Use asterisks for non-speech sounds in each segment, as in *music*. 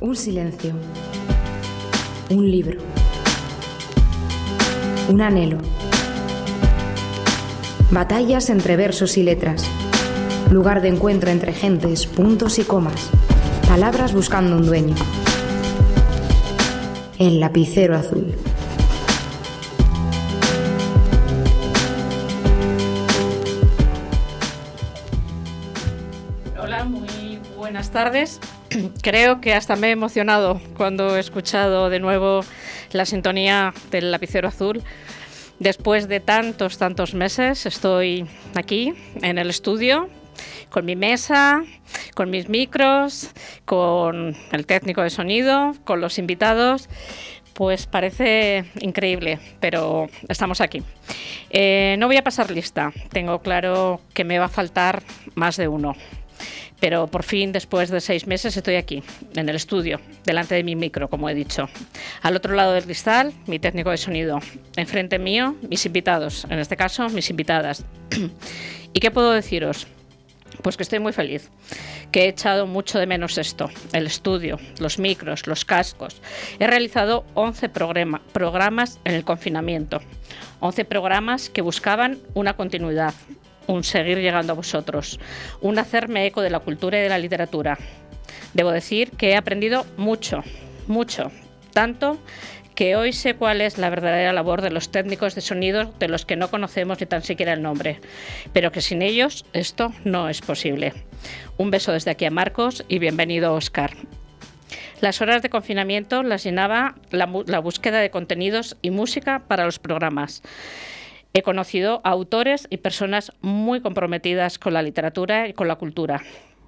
Un silencio. Un libro. Un anhelo. Batallas entre versos y letras. Lugar de encuentro entre gentes, puntos y comas. Palabras buscando un dueño. El lapicero azul. Hola, muy buenas tardes. *clears throat* Creo que hasta me he emocionado cuando he escuchado de nuevo la sintonía del lapicero azul. Después de tantos, tantos meses, estoy aquí en el estudio con mi mesa, con mis micros, con el técnico de sonido, con los invitados. Pues parece increíble, pero estamos aquí. Eh, no voy a pasar lista, tengo claro que me va a faltar más de uno. Pero por fin, después de seis meses, estoy aquí, en el estudio, delante de mi micro, como he dicho. Al otro lado del cristal, mi técnico de sonido. Enfrente mío, mis invitados, en este caso, mis invitadas. *clears throat* ¿Y qué puedo deciros? Pues que estoy muy feliz, que he echado mucho de menos esto, el estudio, los micros, los cascos. He realizado 11 programas en el confinamiento, 11 programas que buscaban una continuidad, un seguir llegando a vosotros, un hacerme eco de la cultura y de la literatura. Debo decir que he aprendido mucho, mucho, tanto que hoy sé cuál es la verdadera labor de los técnicos de sonido de los que no conocemos ni tan siquiera el nombre, pero que sin ellos esto no es posible. Un beso desde aquí a Marcos y bienvenido Oscar. Las horas de confinamiento las llenaba la, la búsqueda de contenidos y música para los programas. He conocido autores y personas muy comprometidas con la literatura y con la cultura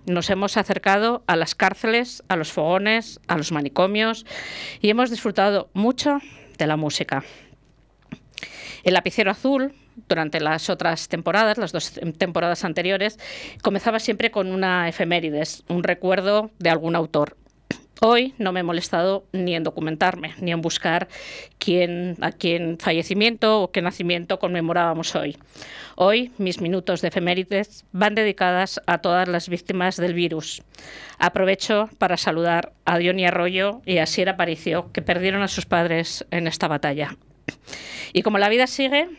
nos hemos acercado a las cárceles, a los fogones, a los manicomios y hemos disfrutado mucho de la música. El lapicero azul, durante las otras temporadas, las dos temporadas anteriores, comenzaba siempre con una efemérides, un recuerdo de algún autor. Hoy no me he molestado ni en documentarme, ni en buscar quién, a quién fallecimiento o qué nacimiento conmemorábamos hoy. Hoy mis minutos de efemérides van dedicadas a todas las víctimas del virus. Aprovecho para saludar a Diony Arroyo y a Sierra Aparicio, que perdieron a sus padres en esta batalla. Y como la vida sigue,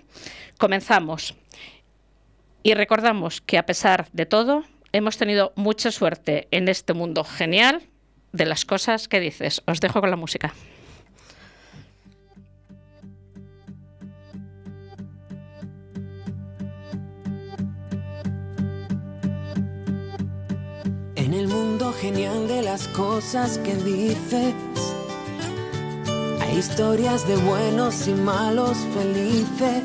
comenzamos. Y recordamos que a pesar de todo, hemos tenido mucha suerte en este mundo genial de las cosas que dices. Os dejo con la música. En el mundo genial de las cosas que dices, hay historias de buenos y malos felices,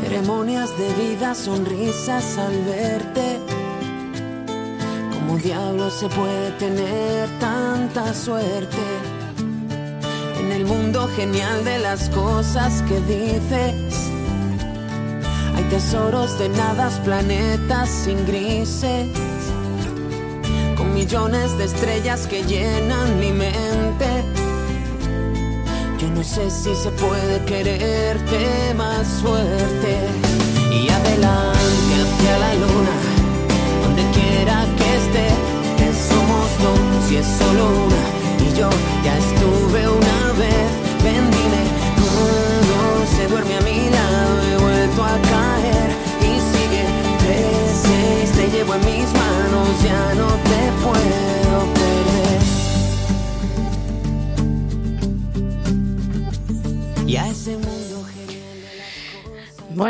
ceremonias de vida, sonrisas al verte ¿Cómo diablo se puede tener tanta suerte? En el mundo genial de las cosas que dices, hay tesoros de nadas, planetas sin grises, con millones de estrellas que llenan mi mente. Yo no sé si se puede quererte más fuerte. Y adelante hacia la luna, donde quiera que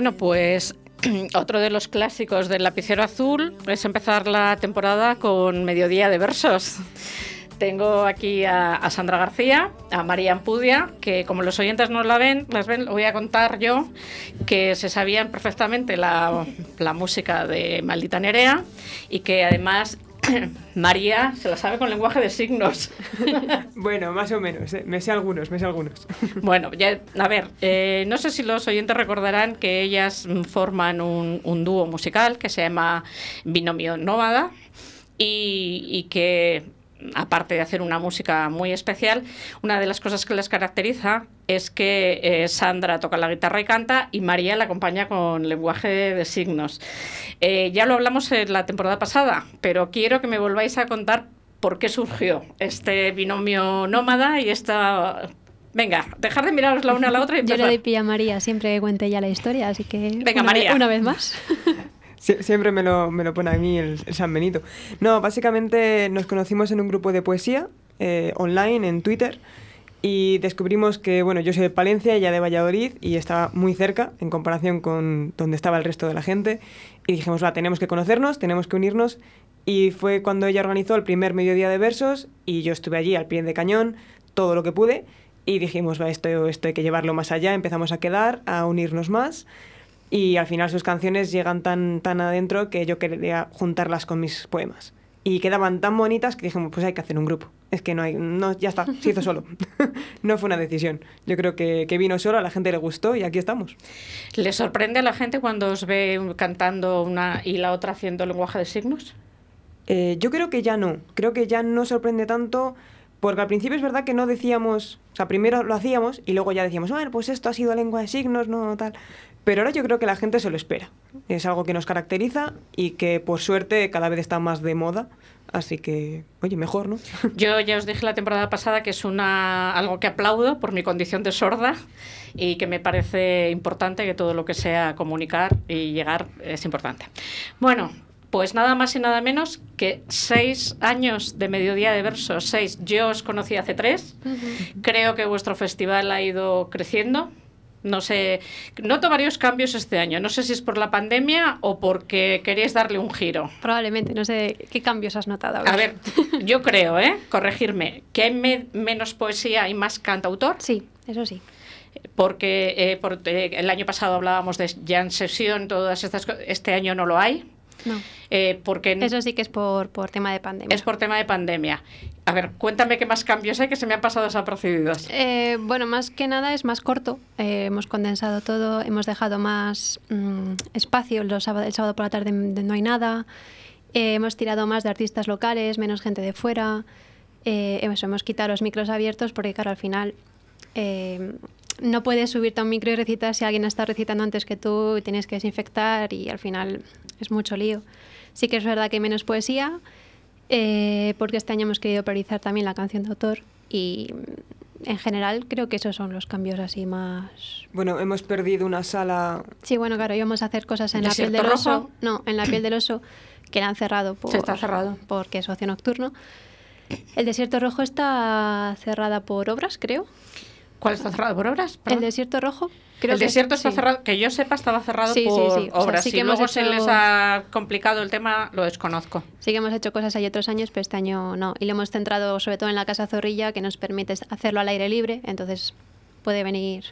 bueno pues *clears throat* Otro de los clásicos del lapicero azul es empezar la temporada con Mediodía de Versos. Tengo aquí a, Sandra García, a María Ampudia, que como los oyentes no la ven, las ven, lo voy a contar yo, que se sabían perfectamente la, la música de Maldita Nerea y que además *coughs* María se la sabe con lenguaje de signos. *laughs* bueno, más o menos, ¿eh? me sé algunos, me sé algunos. *laughs* bueno, ya, a ver, eh, no sé si los oyentes recordarán que ellas forman un, dúo musical que se llama Binomio Nómada y, y que aparte de hacer una música muy especial, una de las cosas que les caracteriza es que eh, Sandra toca la guitarra y canta y María la acompaña con lenguaje de signos. Eh, ya lo hablamos en la temporada pasada, pero quiero que me volváis a contar por qué surgió este binomio nómada y esta Venga, dejar de miraros la una a la otra y empezar. *laughs* Yo le doy pilla a María, siempre cuente ya la historia, así que Venga, María. una vez más. *laughs* siempre me lo, me lo, pone a mí el, San Benito. No, básicamente nos conocimos en un grupo de poesía eh, online, en Twitter, y descubrimos que, bueno, yo soy de Palencia, ella de Valladolid, y estaba muy cerca en comparación con donde estaba el resto de la gente. Y dijimos, va, tenemos que conocernos, tenemos que unirnos. Y fue cuando ella organizó el primer mediodía de versos, y yo estuve allí al pie de cañón, todo lo que pude. Y dijimos, va, esto, esto hay que llevarlo más allá. Empezamos a quedar, a unirnos más. Y al final sus canciones llegan tan, tan adentro que yo quería juntarlas con mis poemas y quedaban tan bonitas que dijimos, pues hay que hacer un grupo. Es que no hay, no, ya está, se hizo solo. *laughs* no fue una decisión. Yo creo que, que, vino solo, a la gente le gustó y aquí estamos. ¿Le sorprende a la gente cuando os ve cantando una y la otra haciendo lenguaje de signos? Eh, yo creo que ya no. Creo que ya no sorprende tanto porque al principio es verdad que no decíamos, o sea, primero lo hacíamos y luego ya decíamos, bueno, pues esto ha sido lengua de signos, no tal. Pero ahora yo creo que la gente se lo espera. Es algo que nos caracteriza y que por suerte cada vez está más de moda. Así que, oye, mejor, ¿no? *laughs* Yo ya os dije la temporada pasada que es una algo que aplaudo por mi condición de sorda y que me parece importante que todo lo que sea comunicar y llegar es importante. Bueno, pues nada más y nada menos que seis años de mediodía de versos, seis. Yo os conocí hace tres. Creo que vuestro festival ha ido creciendo no sé, noto varios cambios este año. No sé si es por la pandemia o porque queréis darle un giro. Probablemente, no sé qué cambios has notado. A ver, *laughs* yo creo, ¿eh? Corregirme, que hay menos poesía y más cantautor. Sí, eso sí. Porque eh, eh, el año pasado hablábamos de Jan Session, todas estas cosas. Este año no lo hay. No. Eh, porque Eso sí que es por, por tema de pandemia. Es por tema de pandemia. A ver, cuéntame qué más cambios hay que se me han pasado desapercibidos. Eh, bueno, más que nada es más corto. Eh, hemos condensado todo, hemos dejado más mm, espacio los sábado, el sábado por la tarde no hay nada. Eh, hemos tirado más de artistas locales, menos gente de fuera. hemos, hemos quitado los micros abiertos porque, claro, al final no puedes subirte a un micro y recitar si alguien está recitando antes que tú y tienes que desinfectar y al final es mucho lío. Sí que es verdad que hay menos poesía, eh, porque este año hemos querido priorizar también la canción de autor y mm, en general creo que esos son los cambios así más... Bueno, hemos perdido una sala... Sí, bueno, claro, íbamos a hacer cosas en la piel del oso. No, en la piel del oso, que la han cerrado por, está cerrado. porque es ocio nocturno. El desierto rojo está cerrada por obras, creo. ¿Cuál está cerrado por obras? El desierto rojo. Creo el desierto está cerrado, que yo sepa, estaba cerrado por obras. si luego se les ha complicado el tema, lo desconozco. Sí que hemos hecho cosas ahí otros años, pero este año no. Y lo hemos centrado sobre todo en la Casa Zorrilla, que nos permite hacerlo al aire libre, entonces puede venir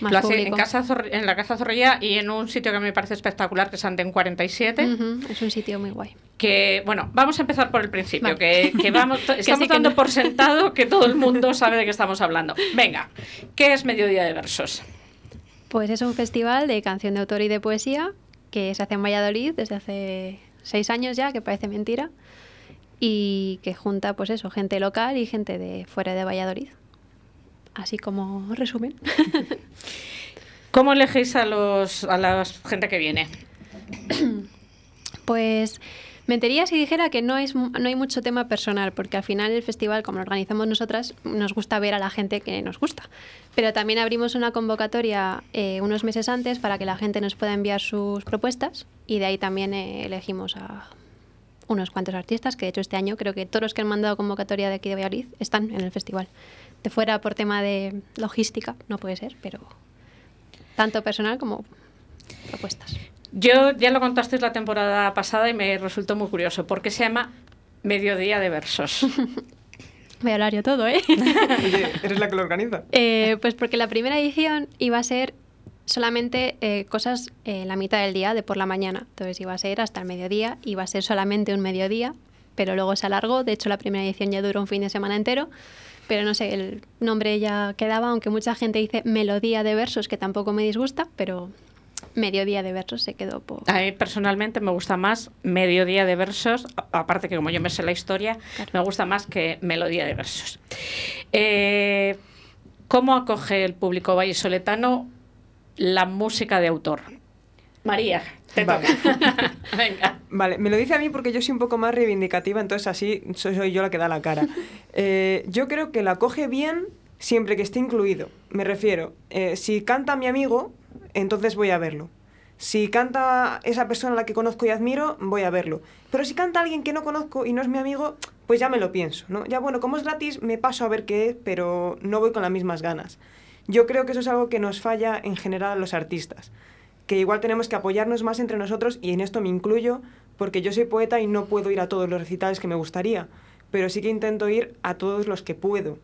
más Lo hace en, casa en la Casa Zorrilla y en un sitio que me parece espectacular, que es Anten 47. Es un sitio muy guay. Que, bueno, vamos a empezar por el principio, que, *laughs* vamos, estamos dando por *laughs* sentado que todo el mundo sabe de qué estamos hablando. Venga, ¿qué es Mediodía de Versos? Pues es un festival de canción de autor y de poesía que se hace en Valladolid desde hace seis años ya, que parece mentira, y que junta, pues eso, gente local y gente de fuera de Valladolid así como resumen. *laughs* ¿Cómo elegís a, los, a la gente que viene? *clears throat* Pues mentiría si dijera que no, es, no hay mucho tema personal, porque al final el festival, como lo organizamos nosotras, nos gusta ver a la gente que nos gusta. Pero también abrimos una convocatoria eh, unos meses antes para que la gente nos pueda enviar sus propuestas y de ahí también eh, elegimos a unos cuantos artistas, que de hecho este año creo que todos los que han mandado convocatoria de aquí de Valladolid están en el festival de fuera por tema de logística, no puede ser, pero tanto personal como propuestas. Yo ya lo contasteis la temporada pasada y me resultó muy curioso. ¿Por qué se llama Mediodía de Versos? *laughs* Voy a hablar yo todo, ¿eh? *laughs* ¿eres la que lo organiza? Eh, pues porque la primera edición iba a ser solamente eh, cosas eh, la mitad del día, de por la mañana. Entonces iba a ser hasta el mediodía, iba a ser solamente un mediodía, pero luego se alargó. De hecho, la primera edición ya duró un fin de semana entero pero no sé, el nombre ya quedaba, aunque mucha gente dice melodía de versos, que tampoco me disgusta, pero mediodía de versos se quedó por... A mí personalmente me gusta más mediodía de versos, aparte que como yo me sé la historia, me gusta más que melodía de versos. Eh, ¿Cómo acoge el público vallisoletano la música de autor? María, te Vale. toca. *laughs* Venga. Vale, me lo dice a mí porque yo soy un poco más reivindicativa, entonces así soy, soy yo la que da la cara. *laughs* Eh, yo creo que la coge bien siempre que esté incluido. Me refiero, eh, si canta mi amigo, entonces voy a verlo. Si canta esa persona a la que conozco y admiro, voy a verlo. Pero si canta alguien que no conozco y no es mi amigo, pues ya me lo pienso, ¿no? Ya bueno, como es gratis, me paso a ver qué es, pero no voy con las mismas ganas. Yo creo que eso es algo que nos falla en general a los artistas que igual tenemos que apoyarnos más entre nosotros y en esto me incluyo porque yo soy poeta y no puedo ir a todos los recitales que me gustaría, pero sí que intento ir a todos los que puedo.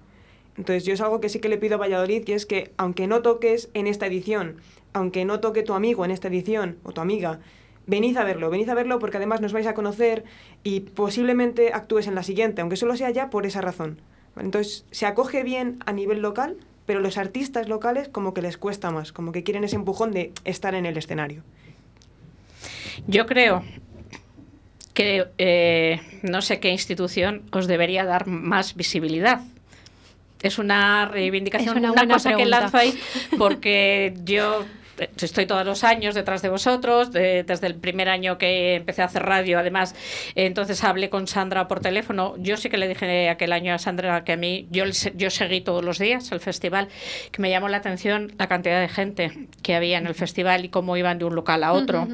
Entonces yo es algo que sí que le pido a Valladolid y es que aunque no toques en esta edición, aunque no toque tu amigo en esta edición o tu amiga, venid a verlo, venid a verlo porque además nos vais a conocer y posiblemente actúes en la siguiente, aunque solo sea ya por esa razón. Entonces se acoge bien a nivel local, pero los artistas locales como que les cuesta más, como que quieren ese empujón de estar en el escenario. Yo creo que eh, no sé qué institución os debería dar más visibilidad. Es una reivindicación, Es una cosa que lanzo ahí, porque yo estoy todos los años detrás de vosotros, de- desde el primer año que empecé a hacer radio, además, eh, entonces hablé con Sandra por teléfono. Yo sí que le dije aquel año a Sandra que a mí, yo, yo seguí todos los días el festival, que me llamó la atención la cantidad de gente que había en el festival y cómo iban de un local a otro.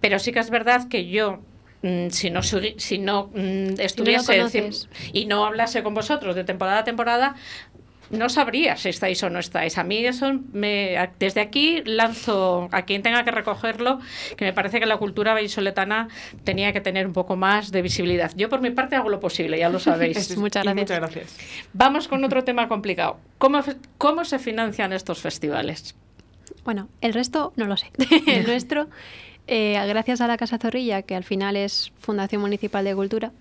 Pero sí que es verdad que yo, mm, si no, si no mm, estuviese y no hablase con vosotros de temporada a temporada, no sabría si estáis o no estáis. A mí eso me, desde aquí lanzo a quien tenga que recogerlo, que me parece que la cultura vallisoletana tenía que tener un poco más de visibilidad. Yo por mi parte hago lo posible, ya lo *laughs* sabéis. Es- Muchas gracias. muchas gracias. Vamos con otro tema complicado. ¿Cómo, fe- ¿Cómo se financian estos festivales? Bueno, el resto no lo sé. *laughs* el *laughs* nuestro, eh, gracias a la Casa Zorrilla, que al final es Fundación Municipal de Cultura,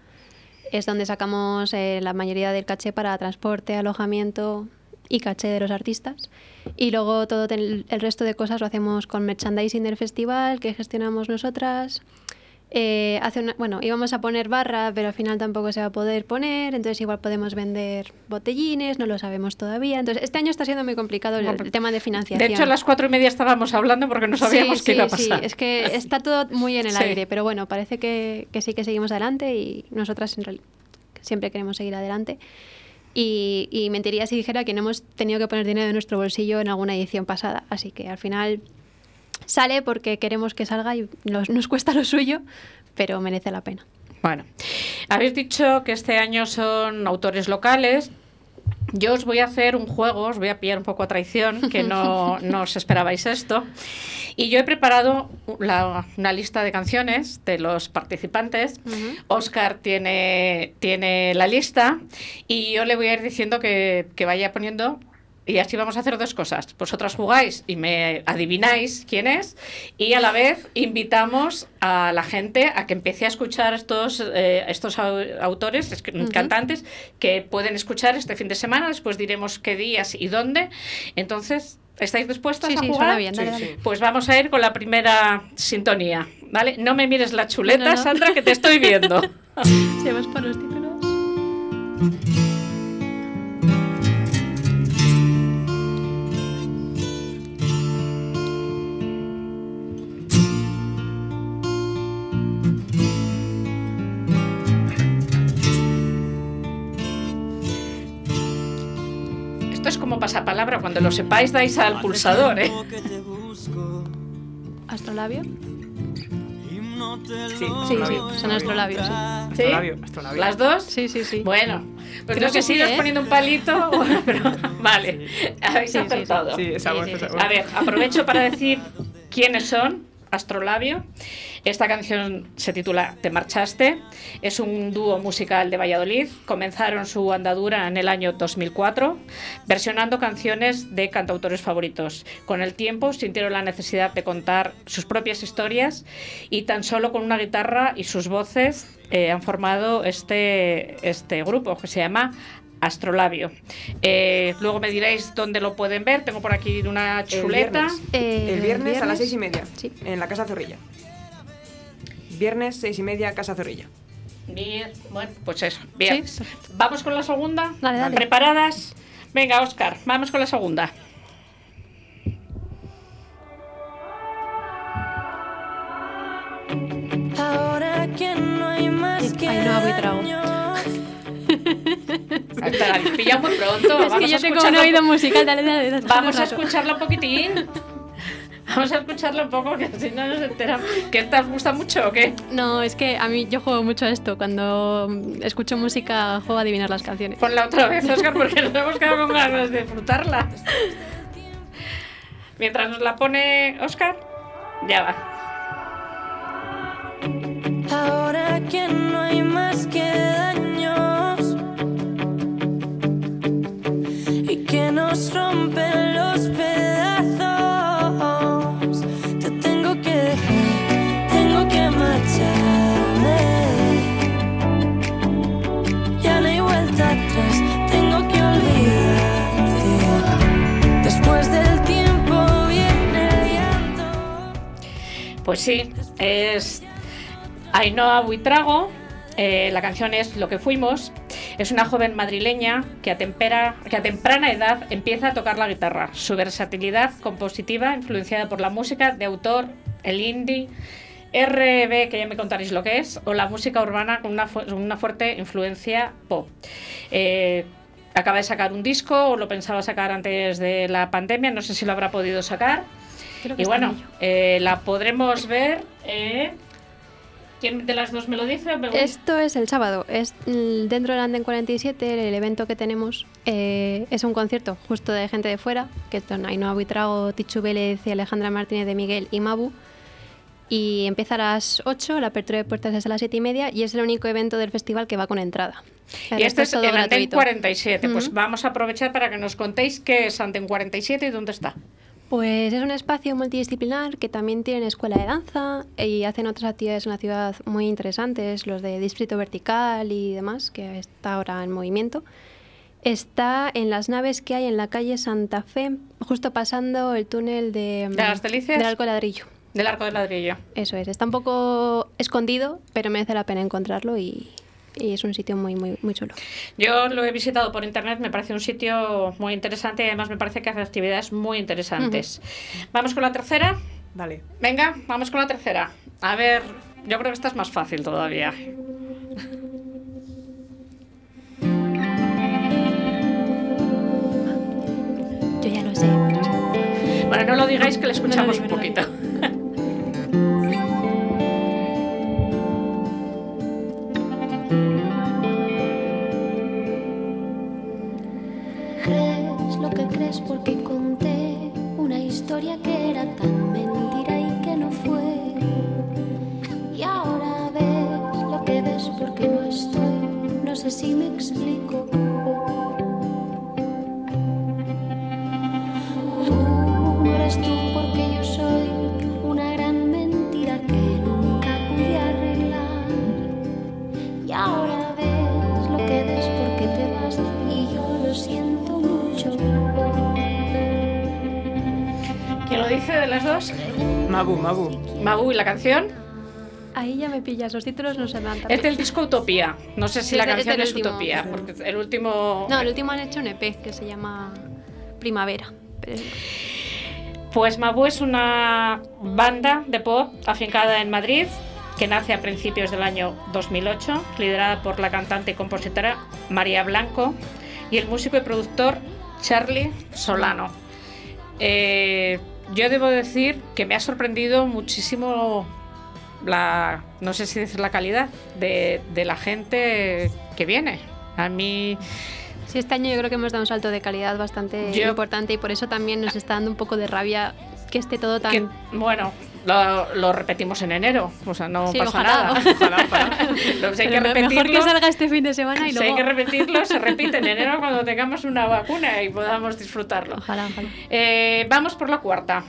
es donde sacamos eh, la mayoría del caché para transporte, alojamiento y caché de los artistas. Y luego todo el resto de cosas lo hacemos con merchandising del festival, que gestionamos nosotras. Eh, hace una- bueno, íbamos a poner barra, pero al final tampoco se va a poder poner, entonces igual podemos vender botellines, no lo sabemos todavía. Entonces, este año está siendo muy complicado el, el tema de financiación. De hecho, a las cuatro y media estábamos hablando porque no sabíamos sí, qué iba a sí, pasar. sí, es que está todo muy en el Sí. aire, pero bueno, parece que, que sí que seguimos adelante y nosotras en siempre queremos seguir adelante. Y, y mentiría si dijera que no hemos tenido que poner dinero de nuestro bolsillo en alguna edición pasada. Así que al final sale porque queremos que salga y nos, nos cuesta lo suyo, pero merece la pena. Bueno, habéis dicho que este año son autores locales. Yo os voy a hacer un juego, os voy a pillar un poco a traición, que no, *laughs* no os esperabais esto. Y yo he preparado la- una lista de canciones de los participantes. Oscar tiene, tiene la lista y yo le voy a ir diciendo que, que vaya poniendo. Y así vamos a hacer dos cosas. Vosotras jugáis y me adivináis quién es. Y a la vez invitamos a la gente a que empiece a escuchar estos, eh, estos au- autores, es que- Ujú. cantantes, que pueden escuchar este fin de semana. Después diremos qué días y dónde. Entonces, ¿estáis dispuestas Sí, a sí, jugar? suena bien, dale, Sí, dale. sí. Pues vamos a ir con la primera sintonía, ¿vale? No me mires la chuleta, No, no, no. Sandra, que te estoy viendo. Si vamos por los títulos. Pasapalabra, cuando lo sepáis dais al pulsador, ¿eh? ¿Astrolabio? Sí, Sí, sí, son astrolabios. sí. ¿Sí? Astrolabio, astrolabio. ¿Las dos? Sí, sí, sí. Bueno, pues Creo no sé si ¿eh? poniendo un palito, *laughs* pero vale, habéis Sí, sí, sí. acertado. Sí, esa voz, esa voz. A ver, aprovecho para decir quiénes son. Astrolabio. Esta canción se titula Te marchaste. Es un dúo musical de Valladolid. Comenzaron su andadura en el año 2004, versionando canciones de cantautores favoritos. Con el tiempo sintieron la necesidad de contar sus propias historias y tan solo con una guitarra y sus voces eh, han formado este, este grupo que se llama Astrolabio. Eh, luego me diréis dónde lo pueden ver. Tengo por aquí una chuleta. Eh, El viernes, a las seis y media, sí. en la Casa Zorrilla. Viernes, seis y media, Casa Zorrilla. Bien, bueno, pues eso. Bien. Vamos con la segunda. Dale, dale. ¿Preparadas? Venga, Oscar, vamos con la segunda. Ahora que no hay más. Te la pillado muy pronto. Es Vamos que a yo tengo un oído musical, dale, dale, dale. Vamos a escucharla un poquitín. Vamos a escucharla un poco, que si no nos enteramos. ¿Qué te gusta mucho o qué? No, es que a mí yo juego mucho a esto. Cuando escucho música, juego a adivinar las canciones. Ponla otra vez, Oscar, porque nos hemos quedado con ganas de disfrutarla. Mientras nos la pone Oscar, ya va. Ahora que no hay más que daños nos rompen los pedazos, te tengo que dejar, tengo que marcharme. Ya no hay vuelta atrás, tengo que olvidarte. Después del tiempo viene el llanto. Pues sí, es Ainhoa Buitrago. eh, la canción es Lo que fuimos. Es una joven madrileña que a, tempera- que a temprana edad empieza a tocar la guitarra. Su versatilidad compositiva, influenciada por la música de autor, el indie, RB, que ya me contaréis lo que es, o la música urbana con una, fu- una fuerte influencia pop. Eh, acaba de sacar un disco, o lo pensaba sacar antes de la pandemia, no sé si lo habrá podido sacar. Creo que Y bueno, eh, la podremos ver. eh, ¿Quién de las dos me lo dice? Esto es el sábado, es dentro del Anden 47, el evento que tenemos eh, es un concierto justo de gente de fuera, que son Ainhoa Buitrago, Tichu Vélez y Alejandra Martínez de Miguel y Mabu. Y empieza a las 8, la apertura de puertas es a las 7 y media y es el único evento del festival que va con entrada. El y este es todo el gratuito. 47. Pues vamos a aprovechar para que nos contéis qué es Andén 47 y dónde está. Pues es un espacio multidisciplinar que también tienen escuela de danza y hacen otras actividades en la ciudad muy interesantes, los de Distrito Vertical y demás, que está ahora en movimiento. Está en las naves que hay en la calle Santa Fe, justo pasando el túnel de, ¿De las Delicias? del Arco de Ladrillo. Del arco de ladrillo. Eso es, está un poco escondido, pero merece la pena encontrarlo y, y es un sitio muy, muy, muy chulo. Yo lo he visitado por internet, me parece un sitio muy interesante y además me parece que hace actividades muy interesantes. Vamos con la tercera. Dale. Venga, vamos con la tercera. A ver, yo creo que esta es más fácil todavía. Yo ya lo sé. Bueno, no lo digáis que le escuchamos digo, un no lo poquito. *laughs* lo que crees porque conté una historia que era tan mentira y que no fue. Y ahora ves lo que ves porque no estoy. No sé si me explico. Tú no eres tú dos? Mabu, Mabu. Mabu y la canción. Ahí ya me pillas, los títulos no se tan Es del disco Utopía. No sé si Sí, la es canción es último. Utopía, porque el último... No, el último han hecho un EP que se llama Primavera. pero- Pues Mabu es una banda de pop afincada en Madrid que nace a principios del año 2008, liderada por la cantante y compositora María Blanco y el músico y productor Charlie Solano. Eh, yo debo decir que me ha sorprendido muchísimo la, no sé si decir la calidad de, de la gente que viene. A mí Sí, este año yo creo que hemos dado un salto de calidad bastante Yo- importante y por eso también nos está dando un poco de rabia que esté todo tan... que, bueno, lo, lo repetimos en enero, o sea, no Sí, pasa ojalá. nada. Ojalá, ojalá. *laughs* Si hay que me- mejor que repetirlo, salga este fin de semana y si luego... hay que repetirlo, se repite en enero *laughs* cuando tengamos una vacuna y podamos disfrutarlo. Ojalá, ojalá. Eh, vamos por la cuarta.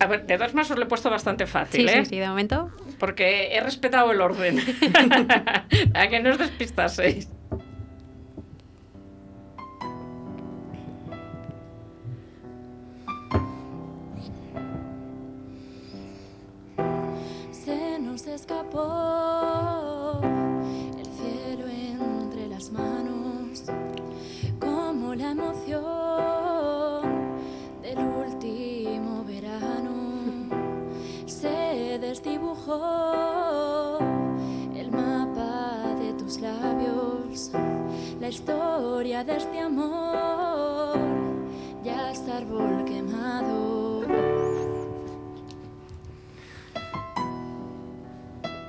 A ver, de dos más os lo he puesto bastante fácil, Sí, ¿eh? sí, sí, de momento. Porque he respetado el orden. *laughs* a que no os despistaseis. Escapó el cielo entre las manos, como la emoción del último verano. Se desdibujó el mapa historia de este amor ya es árbol quemado.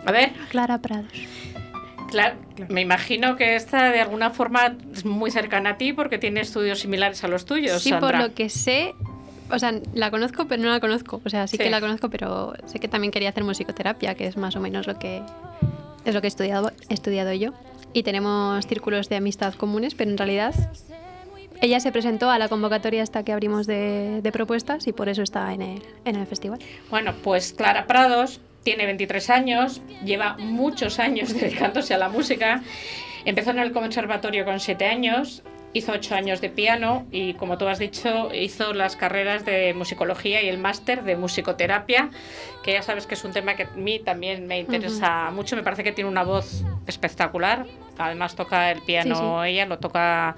A ver, Clara Prados. claro, me imagino que esta de alguna forma es muy cercana a ti porque tiene estudios similares a los tuyos, Sí, por lo que sé, o sea, la conozco, pero no la conozco. O sea, sí, Sí. que la conozco, pero sé que también quería hacer musicoterapia, que es más o menos lo que es lo que he estudiado, he estudiado yo. Y tenemos círculos de amistad comunes, pero en realidad ella se presentó a la convocatoria hasta que abrimos de, de propuestas y por eso está en el, en el festival. Bueno, pues Clara Prados tiene 23 años, lleva muchos años *laughs* dedicándose a la música. Empezó en el conservatorio con 7 años, hizo 8 años de piano y, como tú has dicho, hizo las carreras de musicología y el máster de musicoterapia, que ya sabes que es un tema que a mí también me interesa mucho. Me parece que tiene una voz espectacular. Además toca el piano Sí, ella, lo toca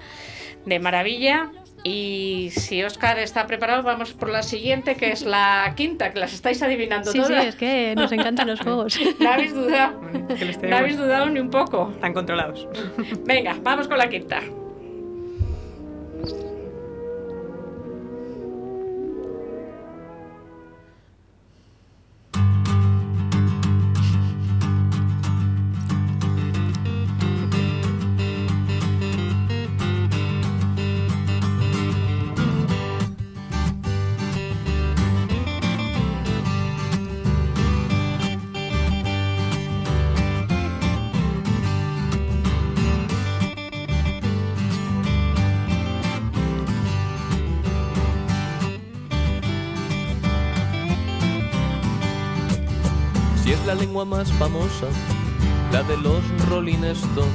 de maravilla. Y si Oscar está preparado, vamos por la siguiente, que es la quinta, que las estáis adivinando Sí, sí, todas. es que nos encantan los juegos. *laughs* No habéis dudado. No habéis dudado ni un poco. tan controlados. Venga, vamos con la quinta. Más famosa, la de los Rolling Stone,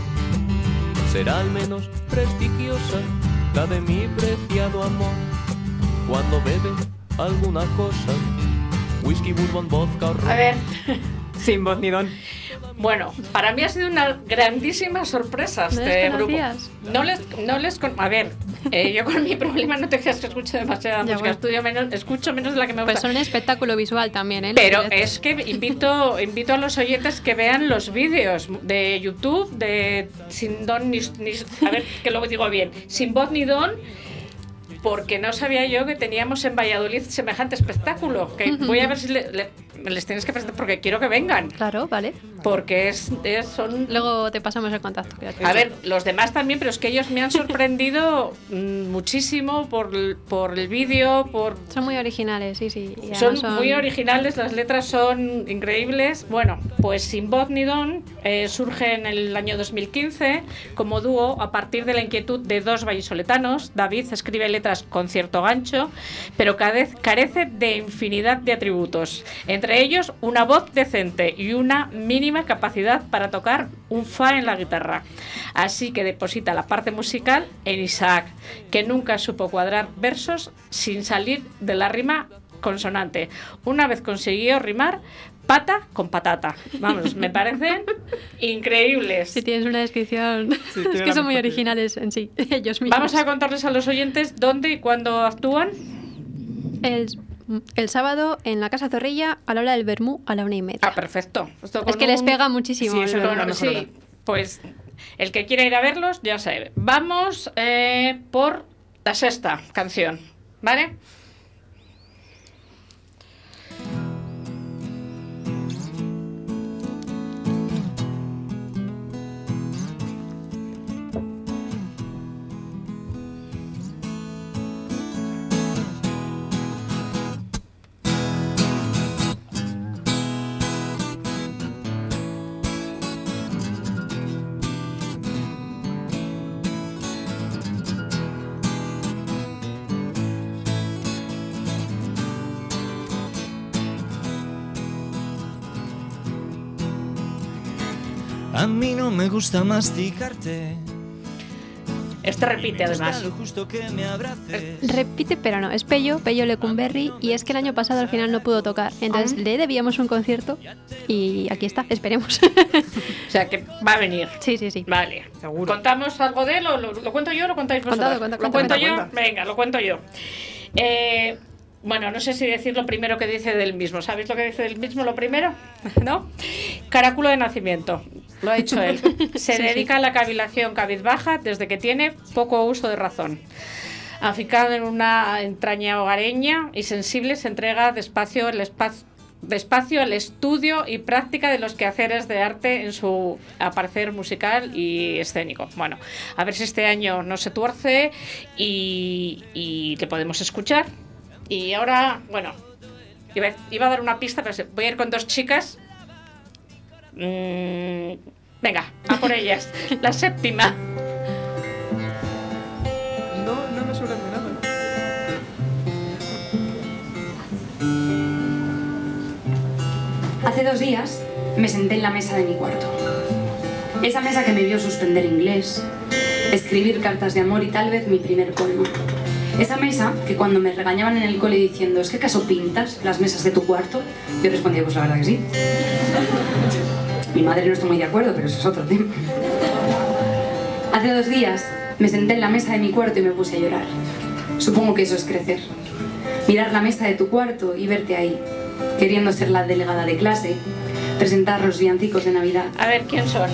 será al menos prestigiosa la de mi preciado amor. Cuando bebe alguna cosa, whisky, bourbon, vodka o. A ver, *laughs* Sin voz ni don. bueno, para mí ha sido una grandísima sorpresa ¿No este les grupo. No les, no les con- a ver, eh, yo con mi *laughs* problema no te creas que escucho demasiada Ya, música, bueno. estudio menos, escucho menos de la que me gusta. Pues son un espectáculo visual también, ¿eh? Pero es que invito, invito a los oyentes que vean los vídeos de YouTube de Sin Don ni, ni- A ver, que lo digo bien. Sin voz ni don. Porque no sabía yo que teníamos en Valladolid semejante espectáculo. Que voy a ver si le- le- les tienes que presentar porque quiero que vengan. Claro, vale. Porque es, es- son Luego te pasamos el contacto. a ver, los demás también, pero es que ellos me han sorprendido mm, muchísimo por, por el vídeo, por Son muy originales, sí, sí. son, además muy originales, las letras son increíbles. Bueno, pues Sin Voz ni Don eh, surge en el año 2015 como dúo a partir de la inquietud de dos vallisoletanos. David escribe letras con cierto gancho, pero carece de infinidad de atributos. Entre ellos, una voz decente y una mínima capacidad para tocar un fa en la guitarra. Así que deposita la parte musical en Isaac, que nunca supo cuadrar versos sin salir de la rima consonante. Una vez consiguió rimar pata con patata. Vamos, me parecen increíbles. Si tienes una descripción. *laughs* es que son muy originales en sí, *laughs* ellos mismos. Vamos a contarles a los oyentes dónde y cuándo actúan. El, el sábado en la Casa Zorrilla a la hora del Bermú a la una y media. Ah, perfecto. Esto es que les pega muchísimo. Sí, el sí, pues el que quiera ir a verlos ya sabe. Vamos eh, por la sexta canción, ¿vale? Me gusta masticarte. Este repite además. lo justo que me abraces. Repite, pero no, es Pello, Pello Lecumberri, y es que el año pasado al final no pudo tocar. Entonces Ah. le debíamos un concierto y aquí está, esperemos. *laughs* O sea que va a venir. sí, sí, sí. Vale. Seguro. ¿Contamos algo de él o lo, lo cuento yo o lo contáis vosotros? Contado, cuenta, ¿Lo cuento cuenta, yo? cuenta. Venga, lo cuento yo. Eh, bueno, no sé si decir lo primero que dice del mismo. ¿Sabéis lo que dice del mismo lo primero? *laughs* ¿No? Caraculo de nacimiento. Lo ha dicho él. *laughs* Se Sí, dedica a la cavilación cabizbaja desde que tiene poco uso de razón. Aficado en una entraña hogareña y sensible, se entrega despacio el espacio despacio al estudio y práctica de los quehaceres de arte en su aparecer musical y escénico. Bueno, a ver si este año no se tuerce y, y le podemos escuchar. Y ahora, bueno, iba, iba a dar una pista, pero voy a ir con dos chicas. Mm, venga, a por ellas. *laughs* La séptima. No, no me suena de nada. Hace dos días me senté en la mesa de mi cuarto. Esa mesa que me vio suspender inglés, escribir cartas de amor y tal vez mi primer poema. Esa mesa que cuando me regañaban en el cole diciendo, ¿es que acaso pintas las mesas de tu cuarto? Yo respondía, pues la verdad que sí. Mi madre no está muy de acuerdo, pero eso es otro tema. Hace dos días me senté en la mesa de mi cuarto y me puse a llorar. Supongo que eso es crecer. Mirar la mesa de tu cuarto y verte ahí, queriendo ser la delegada de clase, presentar los villancicos de Navidad. A ver, ¿quién son?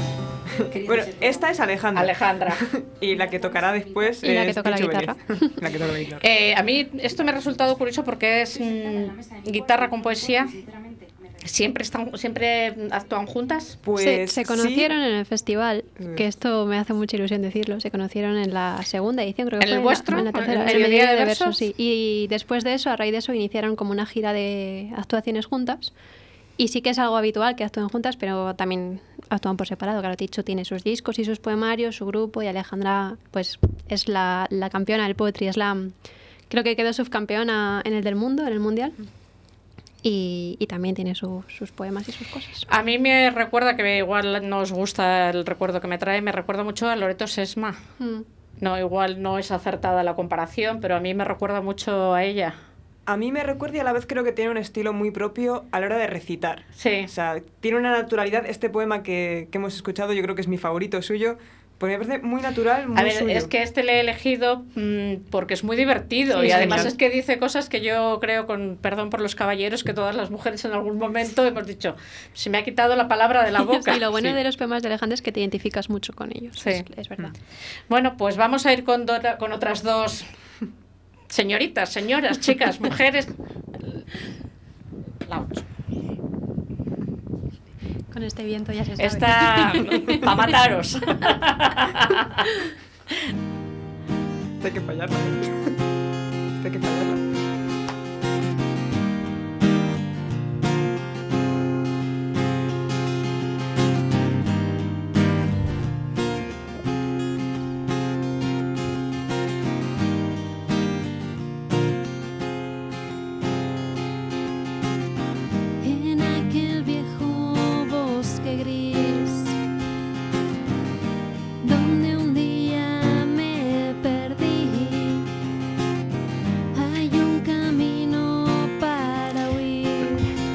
Bueno, esta es Alejandra. Alejandra. *laughs* y la que tocará después Y la que es toca la guitarra. *laughs* La que toca la guitarra. Eh, a mí esto me ha resultado curioso porque es mm, guitarra con poesía. Siempre están, siempre actúan juntas. Pues se, se sí. conocieron en el festival, Sí. que esto me hace mucha ilusión decirlo. Se conocieron en la segunda edición, creo que ¿En fue. el la- vuestro? En la, ¿En el tercera, en el Mediodía Mediodía de de Versos? Versos, sí. Y después de eso, a raíz de eso, iniciaron como una gira de actuaciones juntas. Y sí que es algo habitual que actúen juntas, pero también actúan por separado. Claro, Ticho tiene sus discos y sus poemarios, su grupo, y Alejandra, pues, es la, la campeona del Poetry Slam. Creo que quedó subcampeona en el del mundo, en el mundial. Y, y también tiene su- sus poemas y sus cosas. A mí me recuerda que me- igual no os gusta el recuerdo que me trae, me recuerda mucho a Loreto Sesma. Mm. No, igual no es acertada la comparación, pero a mí me recuerda mucho a ella. A mí me recuerda y a la vez creo que tiene un estilo muy propio a la hora de recitar. Sí. O sea, tiene una naturalidad. Este poema que, que hemos escuchado, yo creo que es mi favorito suyo, porque me parece muy natural, muy A ver, suyo. es que este le he elegido mm, porque es muy divertido Sí, y además genial. es que dice cosas que yo creo, con perdón por los caballeros, que todas las mujeres en algún momento hemos dicho, se me ha quitado la palabra de la *laughs* boca. Y lo bueno Sí. de los poemas de Alejandra es que te identificas mucho con ellos. Sí. Es, es verdad. Bueno, pues vamos a ir con, do- con otras dos señoritas, señoras, chicas, *laughs* mujeres. La ocho. Con este viento ya se sabe. Esta *laughs* para mataros. Hay que fallarla. Hay que fallarla.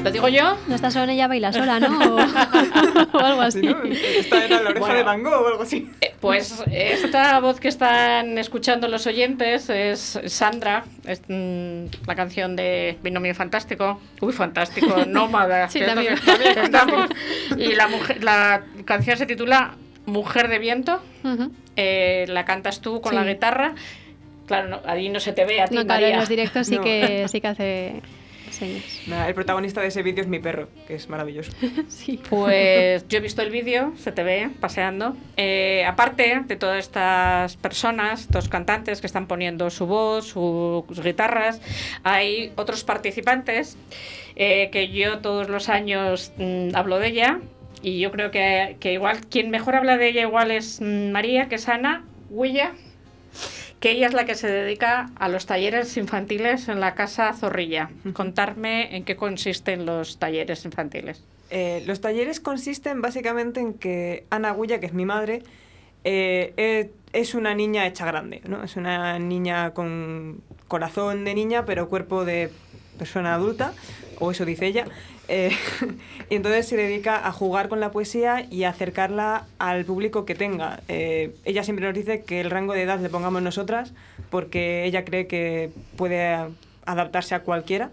¿Lo digo yo? No está sola, ella baila sola, ¿no? *laughs* O, o algo así. Sí, ¿no? Esta era la oreja Bueno. de Van Gogh o algo así. Eh, Pues esta voz que están escuchando los oyentes es Sandra, es mm, la canción de Binomio Fantástico. Uy, fantástico, *laughs* nómada. Sí, que es lo también. que- *laughs* también estamos. Y la, mujer, la canción se titula Mujer de Viento. Eh, la cantas tú con la guitarra. Claro, no, ahí no se te ve a ti, No, claro, en los directos sí, No. que, sí que hace señas. Nada, el protagonista de ese vídeo es mi perro, que es maravilloso. *laughs* Sí. Pues yo he visto el vídeo, se te ve paseando. Eh, aparte de todas estas personas, estos cantantes que están poniendo su voz, sus guitarras, hay otros participantes eh, que yo todos los años mm, hablo de ella. Y yo creo que, que igual quien mejor habla de ella igual es mm, María, que es Ana Huilla, que ella es la que se dedica a los talleres infantiles en la Casa Zorrilla. Contarme en qué consisten los talleres infantiles. Eh, los talleres consisten básicamente en que Ana Guya, que es mi madre, eh, eh, es una niña hecha grande, ¿no? Es una niña con corazón de niña, pero cuerpo de persona adulta, o eso dice ella. Eh, *laughs* y entonces se dedica a jugar con la poesía y a acercarla al público que tenga. Eh, ella siempre nos dice que el rango de edad le pongamos nosotras, porque ella cree que puede adaptarse a cualquiera.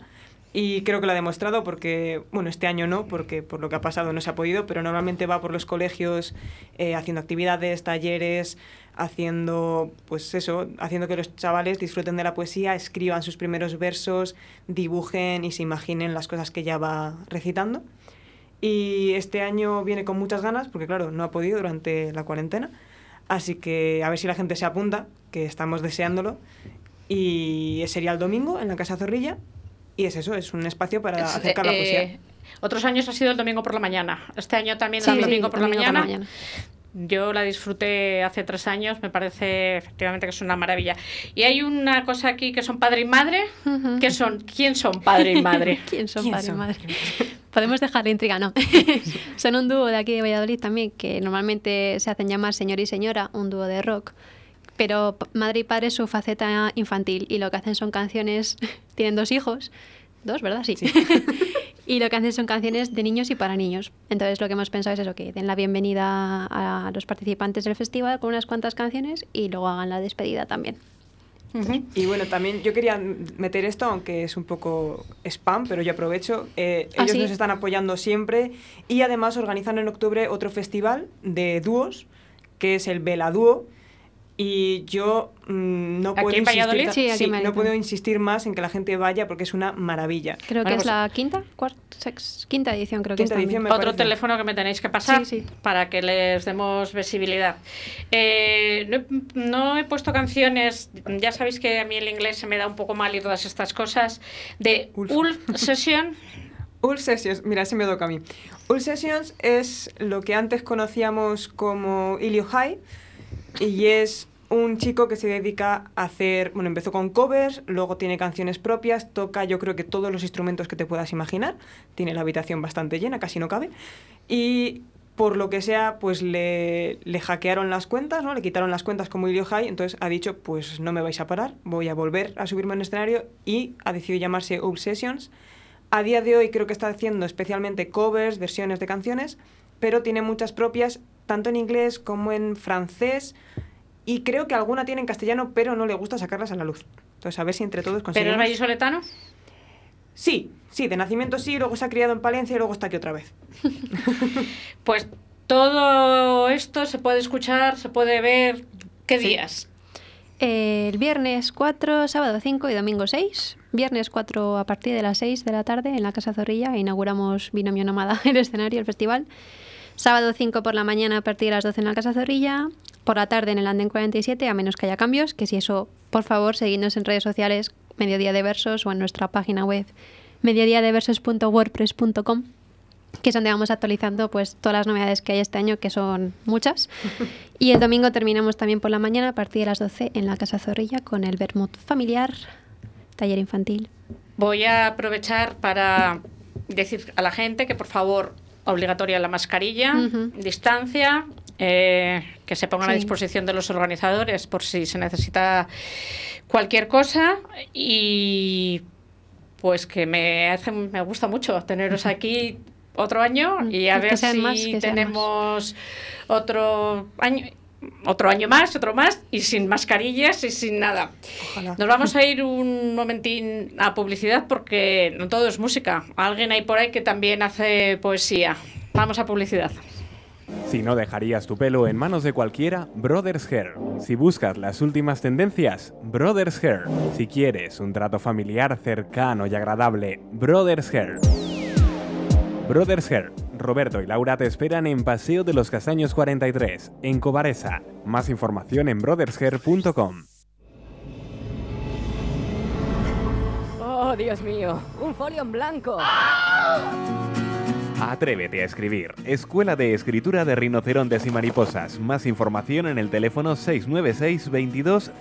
y creo que lo ha demostrado porque, bueno, este año no, porque por lo que ha pasado no se ha podido, pero normalmente va por los colegios eh, haciendo actividades, talleres, haciendo, pues eso, haciendo que los chavales disfruten de la poesía, escriban sus primeros versos, dibujen y se imaginen las cosas que ya va recitando. Y este año viene con muchas ganas, porque claro, no ha podido durante la cuarentena. Así que a ver si la gente se apunta, que estamos deseándolo. Y sería el domingo en la Casa Zorrilla. Y es eso, es un espacio para Es, acercar la eh, poesía. Otros años ha sido el domingo por la mañana. Este año también Sí, es el sí, domingo, por, domingo la por la mañana. Yo la disfruté hace tres años, me parece efectivamente que es una maravilla. Y hay una cosa aquí que son padre y madre. que son? ¿Quién son padre y madre? *laughs* ¿Quién son ¿Quién padre y son? madre? Podemos dejar la intriga, ¿no? *laughs* son un dúo de aquí de Valladolid también, que normalmente se hacen llamar señor y señora, un dúo de rock. Pero madre y padre es su faceta infantil y lo que hacen son canciones, *laughs* tienen dos hijos, dos, ¿verdad? Sí. Y lo que hacen son canciones de niños y para niños. Entonces lo que hemos pensado es eso, que den la bienvenida a los participantes del festival con unas cuantas canciones y luego hagan la despedida también. Y bueno, también yo quería meter esto, aunque es un poco spam, pero yo aprovecho. Eh, ¿Ah, ellos sí? nos están apoyando siempre y además organizan en octubre otro festival de dúos, que es el Vela Dúo. Y yo mm, no ¿Aquí puedo insistir, Sí, aquí en no puedo insistir más en que la gente vaya porque es una maravilla. Creo Bueno, que pues- es la quinta, cuarta, sex- quinta edición, creo que es edición, Otro parece. teléfono que me tenéis que pasar Sí, sí. para que les demos visibilidad. Eh, no, he, no he puesto canciones, ya sabéis que a mí el inglés se me da un poco mal y todas estas cosas, de Ulf. Ulf Session. *laughs* Ul Sessions, mira, se me toca a mí. Ul Sessions es lo que antes conocíamos como Ilio High y es un chico que se dedica a hacer, bueno, empezó con covers, luego tiene canciones propias, toca yo creo que todos los instrumentos que te puedas imaginar, tiene la habitación bastante llena, casi no cabe, y por lo que sea, pues le, le hackearon las cuentas, ¿no? Le quitaron las cuentas como Ilio High, entonces ha dicho, pues no me vais a parar, voy a volver a subirme en escenario y ha decidido llamarse Ul Sessions. A día de hoy creo que está haciendo especialmente covers, versiones de canciones, pero tiene muchas propias, tanto en inglés como en francés, y creo que alguna tiene en castellano, pero no le gusta sacarlas a la luz. Entonces, a ver si entre todos ¿Pero conseguimos... el vallisoletano? Sí, sí, de nacimiento sí, luego se ha criado en Palencia y luego está aquí otra vez. *laughs* Pues todo esto se puede escuchar, se puede ver. ¿Qué Sí. días? El viernes 4, sábado 5 y domingo 6. Viernes 4 a partir de las 6 de la tarde en la Casa Zorrilla inauguramos Binomio Nómada, *laughs* el escenario, el festival. Sábado 5 por la mañana a partir de las 12 en la Casa Zorrilla. Por la tarde en el Anden 47, a menos que haya cambios, que si eso, por favor, seguidnos en redes sociales, Mediodía de Versos o en nuestra página web mediodiadeversos.wordpress.com que es donde vamos actualizando pues todas las novedades que hay este año, que son muchas. *laughs* Y el domingo terminamos también por la mañana a partir de las 12 en la Casa Zorrilla con el Vermut familiar, taller infantil. Voy a aprovechar para decir a la gente que por favor obligatoria la mascarilla, distancia, eh, que se pongan a disposición de los organizadores por si se necesita cualquier cosa. Y pues que me hace me gusta mucho teneros aquí otro año y a Que ver si más, tenemos otro año otro año más, otro más y sin mascarillas y sin nada. Ojalá. Nos vamos a ir un momentín a publicidad porque no todo es música. Alguien hay por ahí que también hace poesía. Vamos a publicidad. Si no dejarías tu pelo en manos de cualquiera, Brothers Hair. Si buscas las últimas tendencias, Brothers Hair. Si quieres un trato familiar cercano y agradable, Brothers Hair. Brothers Hair. Roberto y Laura te esperan en Paseo de los Castaños 43, en Cobaresa. Más información en brothershair.com. Oh, Dios mío, un folio en blanco. Atrévete a escribir. Escuela de Escritura de Rinocerontes y Mariposas. Más información en el teléfono 696 22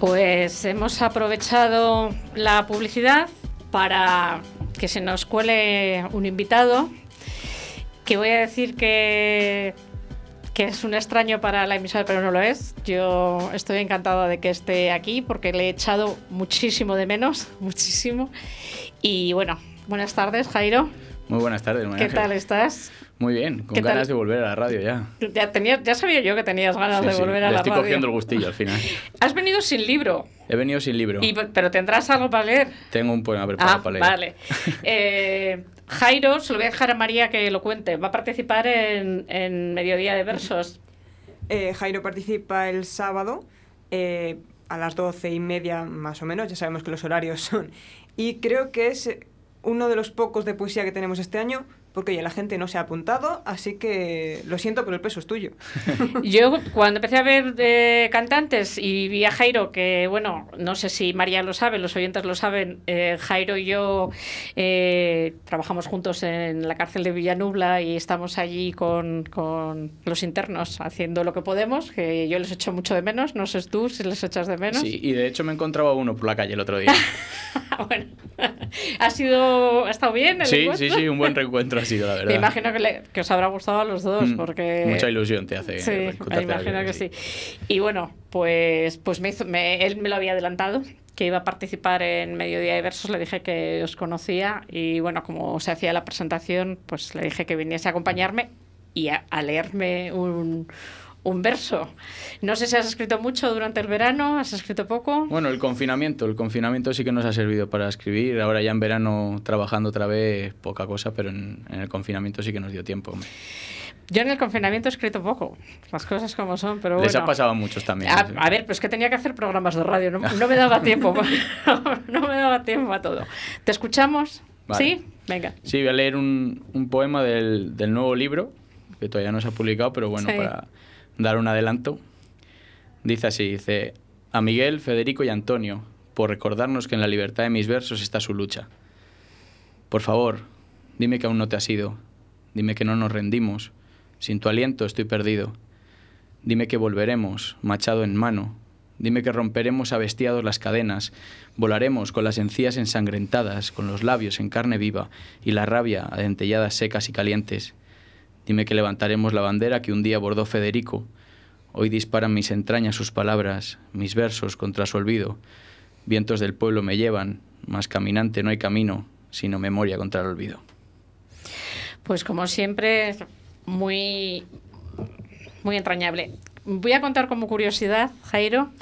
Pues hemos aprovechado la publicidad para que se nos cuele un invitado que voy a decir que, que es un extraño para la emisora, pero no lo es. Yo estoy encantada de que esté aquí porque le he echado muchísimo de menos, *laughs* muchísimo. Y bueno, buenas tardes, Jairo. Muy buenas tardes, María ¿Qué Ángel. tal estás? Muy bien, con ganas de volver a la radio ya. Ya, tenía, ya sabía yo que tenías ganas Sí, de sí, volver a le la estoy radio. cogiendo el gustillo al final. *laughs* Has venido sin libro, He venido sin libro. y, pero tendrás algo para leer. Tengo un poema preparado Ah, para leer. vale. *laughs* Eh, Jairo, se lo voy a dejar a María que lo cuente. Va a participar en, en Mediodía de Versos. Eh, Jairo participa el sábado eh, a las doce y media más o menos, ya sabemos que los horarios son. Y creo que es uno de los pocos de poesía que tenemos este año, porque oye, la gente no se ha apuntado, así que lo siento, pero el peso es tuyo. *laughs* Yo cuando empecé a ver eh, cantantes y vi a Jairo, que bueno, no sé si María lo sabe, los oyentes lo saben, eh, Jairo y yo eh, trabajamos juntos en la cárcel de Villanubla y estamos allí con, con los internos haciendo lo que podemos, que yo les echo mucho de menos, no sé tú si les echas de menos. Sí, y de hecho me encontraba uno por la calle el otro día. *laughs* *laughs* ¿Ha sido, ha estado bien el sí, encuentro? sí, sí, un buen reencuentro ha sido, la Me imagino que, le- que os habrá gustado a los dos, Mm, porque... Mucha ilusión te hace. Sí, me imagino que sí. Y bueno, pues, pues me hizo, me- él me lo había adelantado, que iba a participar en Mediodía de Versos, le dije que os conocía y bueno, como se hacía la presentación, pues le dije que viniese a acompañarme y a, a leerme un, un verso. No sé si has escrito mucho durante el verano, has escrito poco. Bueno, el confinamiento, el confinamiento sí que nos ha servido para escribir. Ahora ya en verano trabajando otra vez, poca cosa, pero en, en el confinamiento sí que nos dio tiempo. hombre. Yo en el confinamiento he escrito poco, las cosas como son, pero Les bueno. ha pasado a muchos también. A, sí. a ver, pues que tenía que hacer programas de radio, no, *laughs* no me daba tiempo, *laughs* no me daba tiempo a todo. ¿Te escuchamos? Vale. ¿Sí? Venga. Sí, voy a leer un, un poema del, del nuevo libro, que todavía no se ha publicado, pero bueno, Sí. para dar un adelanto. Dice así, dice, a Miguel, Federico y Antonio, por recordarnos que en la libertad de mis versos está su lucha. Por favor, dime que aún no te has ido, dime que no nos rendimos, sin tu aliento estoy perdido. Dime que volveremos, machado en mano. Dime que romperemos abestiados las cadenas, volaremos con las encías ensangrentadas, con los labios en carne viva y la rabia a dentelladas secas y calientes. Dime que levantaremos la bandera que un día bordó Federico. Hoy disparan mis entrañas sus palabras, mis versos contra su olvido. Vientos del pueblo me llevan, mas caminante no hay camino, sino memoria contra el olvido. Pues como siempre, muy, muy entrañable. Voy a contar como curiosidad, Jairo,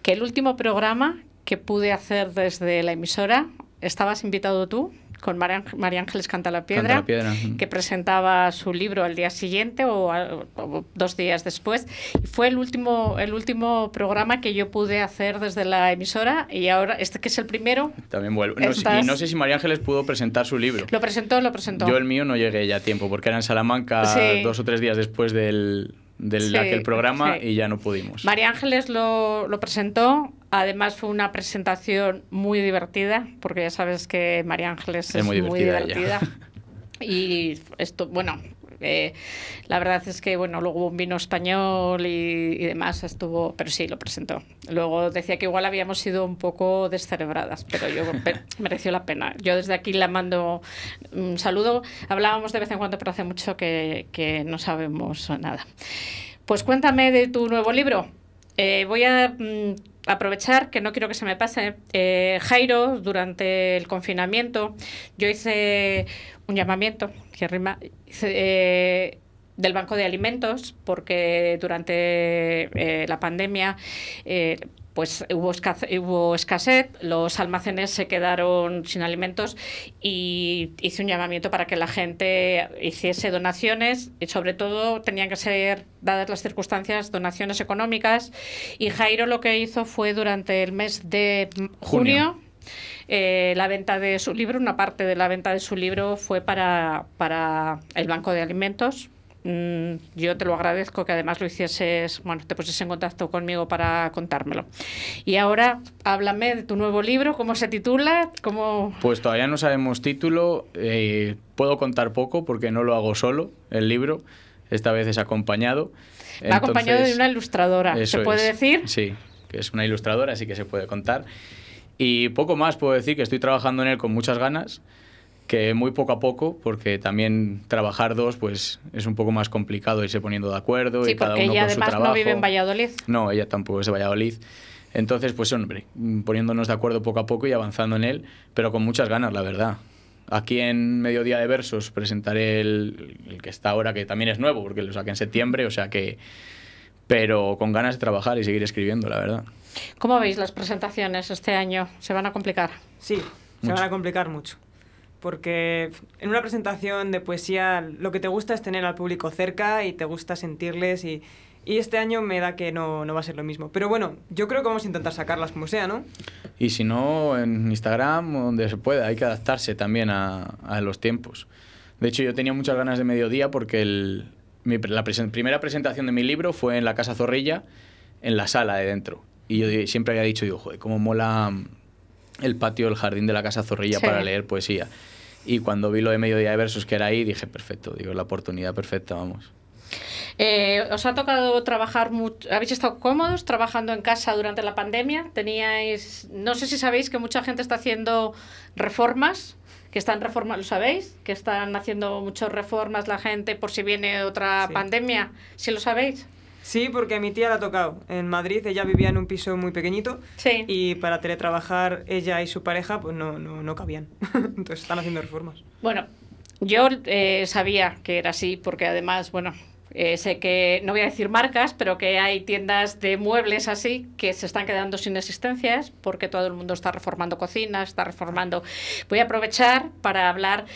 que el último programa que pude hacer desde la emisora, estabas invitado tú con María Ángel- María Ángeles Canta la Piedra, Canta la Piedra, que presentaba su libro al día siguiente o, a- o dos días después. Y fue el último, el último programa que yo pude hacer desde la emisora y ahora este que es el primero, También vuelvo. No Estás- y no sé si María Ángeles pudo presentar su libro. lo presentó, lo presentó. Yo el mío no llegué ya a tiempo, porque era en Salamanca Sí. dos o tres días después del, del Sí, aquel programa sí. y ya no pudimos. María Ángeles lo, lo presentó. Además fue una presentación muy divertida, porque ya sabes que María Ángeles es, Es muy divertida. *laughs* Y esto, bueno, eh, la verdad es que bueno, luego hubo un vino español y, y demás estuvo, pero sí lo presentó. Luego decía que igual habíamos sido un poco descerebradas, pero yo *laughs* pe- mereció la pena. Yo desde aquí la mando un saludo. Hablábamos de vez en cuando, pero hace mucho que, que no sabemos nada. Pues cuéntame de tu nuevo libro. Eh, voy a mm, aprovechar, que no quiero que se me pase. Eh, Jairo, durante el confinamiento, yo hice un llamamiento, eh, del Banco de Alimentos, porque durante eh, la pandemia eh, pues hubo, escase- hubo escasez, los almacenes se quedaron sin alimentos y hice un llamamiento para que la gente hiciese donaciones y sobre todo tenían que ser, dadas las circunstancias, donaciones económicas y Jairo lo que hizo fue durante el mes de junio, Junio. eh, la venta de su libro, una parte de la venta de su libro fue para, para el Banco de Alimentos. Mm, yo te lo agradezco que además lo hicieses, bueno, te pusieses en contacto conmigo para contármelo. Y ahora háblame de tu nuevo libro, cómo se titula, cómo... Pues todavía no sabemos título. eh, puedo contar poco porque no lo hago solo, el libro. Esta vez es acompañado. Va acompañado de Entonces, una ilustradora, ¿se puede es. decir? Sí, que es una ilustradora, así que se puede contar. Y poco más puedo decir que estoy trabajando en él con muchas ganas, que muy poco a poco, porque también trabajar dos pues es un poco más complicado irse poniendo de acuerdo Sí, y cada porque uno ella con su además trabajo. no vive en Valladolid. No, ella tampoco es de Valladolid. Entonces, pues hombre, poniéndonos de acuerdo poco a poco y avanzando en él, pero con muchas ganas, la verdad. Aquí en Mediodía de Versos presentaré el, el que está ahora, que también es nuevo, porque lo saqué en septiembre, o sea que... Pero con ganas de trabajar y seguir escribiendo, la verdad. ¿Cómo veis las presentaciones este año? ¿Se van a complicar? Sí, se Mucho. van a complicar mucho. Porque en una presentación de poesía lo que te gusta es tener al público cerca y te gusta sentirles y, y este año me da que no, no va a ser lo mismo. Pero bueno, yo creo que vamos a intentar sacarlas como sea, ¿no? Y si no, en Instagram donde se pueda, hay que adaptarse también a, a los tiempos. De hecho, yo tenía muchas ganas de mediodía porque el, mi la presen- primera presentación de mi libro fue en la Casa Zorrilla, en la sala de dentro. Y yo siempre había dicho, digo, joder, cómo mola el patio, el jardín de la Casa Zorrilla Sí. para leer poesía. Y cuando vi lo de Mediodía de Versos que era ahí, dije, perfecto, digo, la oportunidad perfecta, vamos. Eh, ¿Os ha tocado trabajar mucho? ¿Habéis estado cómodos trabajando en casa durante la pandemia? ¿Teníais, no sé si sabéis que mucha gente está haciendo reformas, que están reformas, ¿lo sabéis? Que están haciendo muchas reformas la gente por si viene otra Sí. pandemia, ¿sí lo sabéis? Sí, porque a mi tía le ha tocado. En Madrid ella vivía en un piso muy pequeñito Sí. y para teletrabajar ella y su pareja pues no, no, no cabían. *laughs* Entonces están haciendo reformas. Bueno, yo eh, sabía que era así, porque además, bueno, eh, sé que, no voy a decir marcas, pero que hay tiendas de muebles así que se están quedando sin existencias porque todo el mundo está reformando cocinas, está reformando. Voy a aprovechar para hablar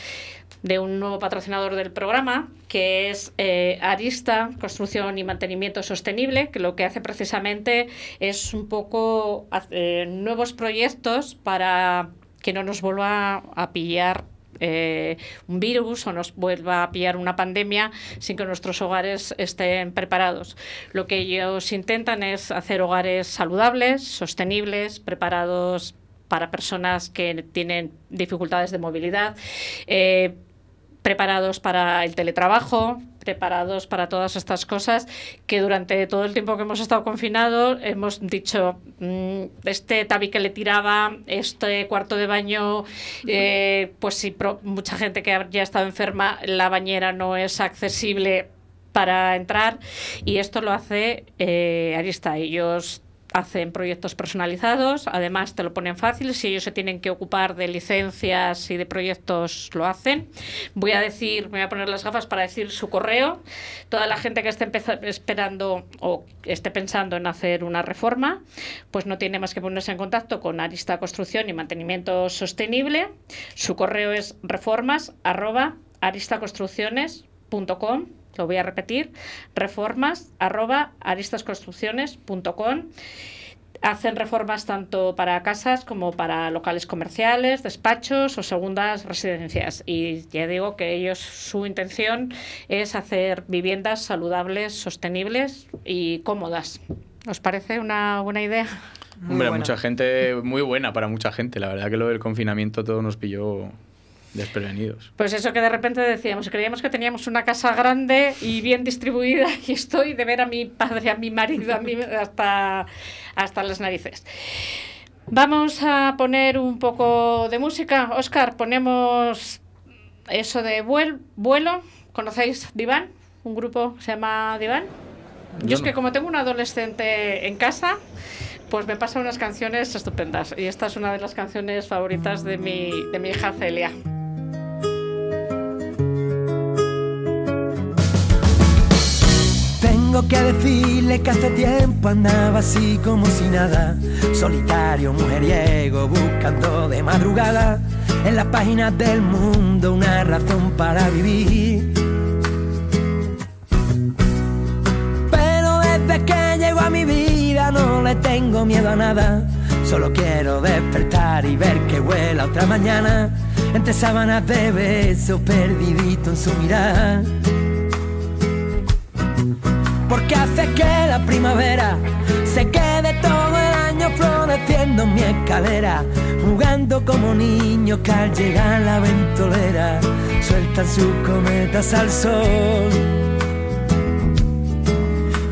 de un nuevo patrocinador del programa, que es eh, Arista Construcción y Mantenimiento Sostenible, que lo que hace precisamente es un poco hace- nuevos proyectos para que no nos vuelva a pillar eh, un virus o nos vuelva a pillar una pandemia sin que nuestros hogares estén preparados. Lo que ellos intentan es hacer hogares saludables, sostenibles, preparados para personas que tienen dificultades de movilidad. eh, preparados para el teletrabajo, preparados para todas estas cosas que durante todo el tiempo que hemos estado confinados hemos dicho, mm, este tabi que le tiraba, este cuarto de baño, eh, pues si mucha gente que ya ha estado enferma, la bañera no es accesible para entrar y esto lo hace eh, Arista. Ellos hacen proyectos personalizados, además te lo ponen fácil, si ellos se tienen que ocupar de licencias y de proyectos lo hacen. Voy a decir, voy a poner las gafas para decir su correo. Toda la gente que esté esperando o esté pensando en hacer una reforma, pues no tiene más que ponerse en contacto con Arista Construcción y Mantenimiento Sostenible. Su correo es reformas arroba aristaconstrucciones.com lo voy a repetir, reformas arroba aristasconstrucciones.com. Hacen reformas tanto para casas como para locales comerciales, despachos o segundas residencias. Y ya digo que ellos, su intención es hacer viviendas saludables, sostenibles y cómodas. ¿Os parece una buena idea? Hombre, mucha gente, muy buena para mucha gente. La verdad que lo del confinamiento todo nos pilló desprevenidos. Pues eso que de repente decíamos, creíamos que teníamos una casa grande y bien distribuida y estoy de ver a mi padre, a mi marido, a mí hasta, hasta las narices. Vamos a poner un poco de música. Oscar, ponemos eso de vuel- vuelo. ¿Conocéis Diván? Un grupo que se llama Diván. Yo, Yo es que como tengo un adolescente en casa, pues me pasan unas canciones estupendas. Y esta es una de las canciones favoritas de mi, de mi hija Celia. Tengo que decirle que hace tiempo andaba así como si nada, solitario, mujeriego, buscando de madrugada en las páginas del mundo una razón para vivir. Pero desde que llegó a mi vida no le tengo miedo a nada, solo quiero despertar y ver que vuela otra mañana entre sábanas de besos perdidito en su mirada porque hace que la primavera se quede todo el año floreciendo en mi escalera, jugando como niños que al llegar la ventolera sueltan sus cometas al sol.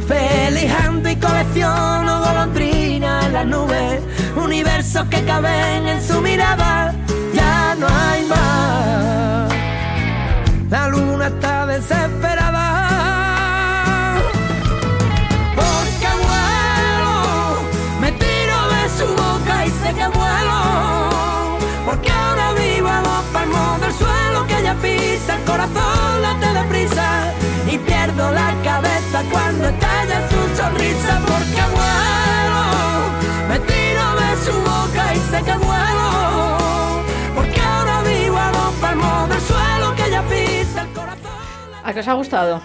Felijando y colecciono golondrinas en las nubes, universos que caben en su mirada, ya no hay más. La luna está desesperada. Ella pisa, el corazón late deprisa y pierdo la cabeza cuando estalla su sonrisa porque vuelo, me tiro de su boca y sé que vuelo, porque ahora vivo a dos palmos del suelo que ella pisa, el corazón ¿A qué os ha gustado?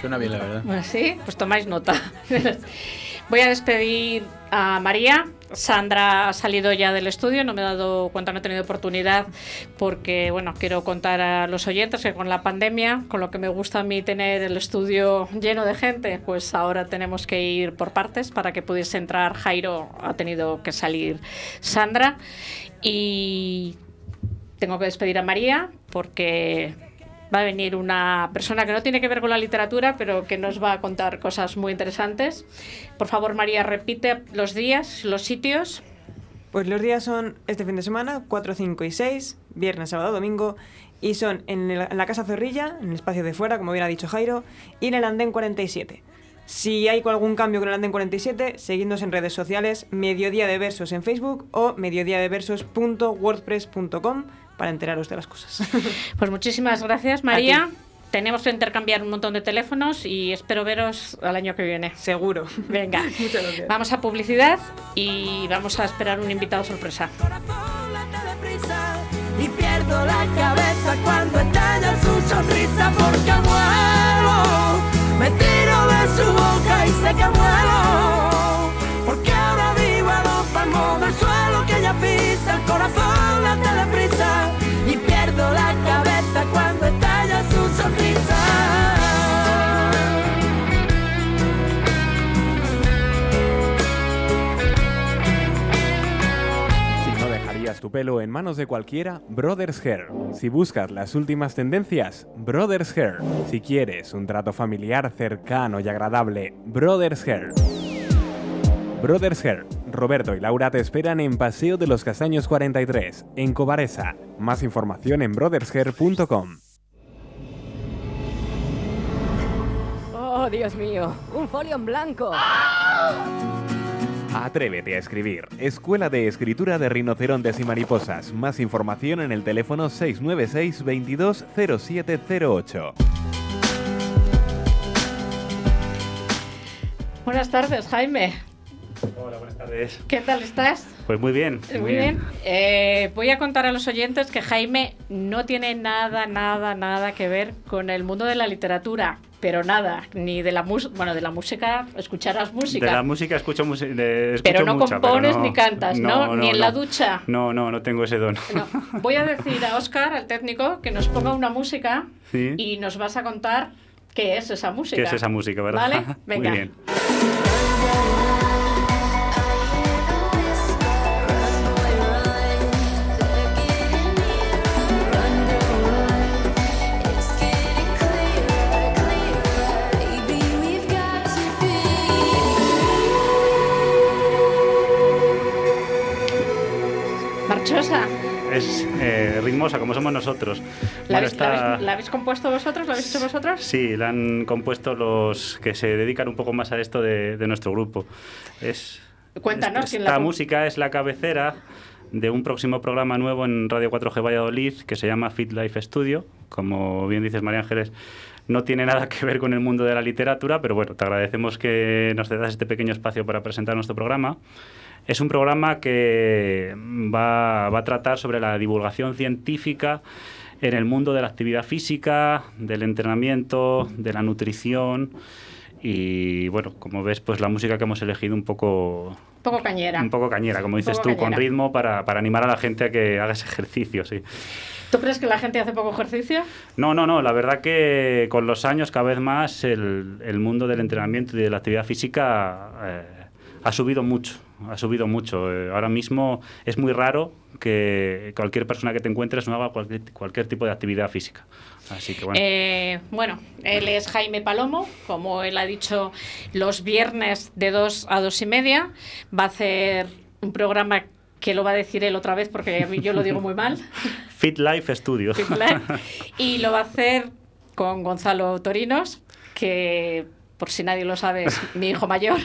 Suena bien, la verdad. Bueno, sí, pues tomáis nota. *laughs* Voy a despedir a María. Sandra ha salido ya del estudio, no me he dado cuenta, no he tenido oportunidad porque, bueno, quiero contar a los oyentes que con la pandemia, con lo que me gusta a mí tener el estudio lleno de gente, pues ahora tenemos que ir por partes para que pudiese entrar Jairo, ha tenido que salir Sandra y tengo que despedir a María porque va a venir una persona que no tiene que ver con la literatura, pero que nos va a contar cosas muy interesantes. Por favor, María, repite los días, los sitios. Pues los días son este fin de semana, 4, 5 y 6, viernes, sábado, domingo, y son en, la Casa Zorrilla, en el espacio de fuera, como bien ha dicho Jairo, y en el Andén 47. Si hay algún cambio con el Andén 47, seguidnos en redes sociales, Mediodía de Versos en Facebook o mediodiadeversos.wordpress.com para enteraros de las cosas. *laughs* Pues muchísimas gracias, María. Tenemos que intercambiar un montón de teléfonos y espero veros al año que viene. Seguro. Venga, *laughs* Muchas gracias. vamos a publicidad y vamos a esperar un invitado sorpresa. y pierdo la cabeza cuando estalla su sonrisa porque vuelo, me tiro de su boca y sé que vuelo, porque ahora vivo a dos palmos del suelo que ella pisa, el corazón late deprisa tu pelo en manos de cualquiera, Brothers Hair. Si buscas las últimas tendencias, Brothers Hair. Si quieres un trato familiar cercano y agradable, Brothers Hair. Brothers Hair. Roberto y Laura te esperan en Paseo de los Castaños 43, en Cobaresa. Más información en brothershair.com. Oh, Dios mío, un folio en blanco. Atrévete a escribir. Escuela de Escritura de Rinocerontes y Mariposas. Más información en el teléfono 696 220708. Buenas tardes, Jaime. Hola, buenas tardes. ¿Qué tal estás? Pues muy bien. Muy bien. Eh, voy a contar a los oyentes que Jaime no tiene nada, nada, nada que ver con el mundo de la literatura, pero nada, ni de la música, bueno, de la música, escucharás música. De la música escucho, de- Pero no mucha, compones ni cantas, ¿no? Ni en la ducha. No, no, no tengo ese don. Voy a decir a Oscar, al técnico, que nos ponga una música Sí. y nos vas a contar qué es esa música. ¿Qué es esa música, verdad? ¿Vale? *laughs* Venga. Muy bien. Ritmosa, como somos nosotros. ¿La, Bueno, habéis, la está- habéis- la habéis compuesto vosotros? ¿La habéis hecho vosotros? Sí, la han compuesto los que se dedican un poco más a esto de, de nuestro grupo. Es, Cuéntanos Esta quién la música es la cabecera de un próximo programa nuevo en Radio 4G Valladolid que se llama Fit Life Studio. Como bien dices, María Ángeles, no tiene nada que ver con el mundo de la literatura, pero bueno, te agradecemos que nos cedas este pequeño espacio para presentar nuestro programa. Es un programa que va, va a tratar sobre la divulgación científica en el mundo de la actividad física, del entrenamiento, de la nutrición y bueno, como ves, pues la música que hemos elegido un poco Un poco cañera. un poco cañera, como dices tú, con ritmo para, para animar a la gente a que haga ese ejercicio, sí. ¿Tú crees que la gente hace poco ejercicio? No, no, no, la verdad que con los años cada vez más el, el mundo del entrenamiento y de la actividad física eh, ha subido mucho, ha subido mucho. Eh, ahora mismo es muy raro que cualquier persona que te encuentres no haga cualquier, cualquier tipo de actividad física. Así que bueno. Eh, bueno, él es Jaime Palomo, como él ha dicho, los viernes de 2 a 2 y media. Va a hacer un programa que lo va a decir él otra vez porque yo lo digo muy mal. *laughs* Fit Life Studio. Fit Life. Y lo va a hacer con Gonzalo Torinos, que por si nadie lo sabe es *laughs* mi hijo mayor.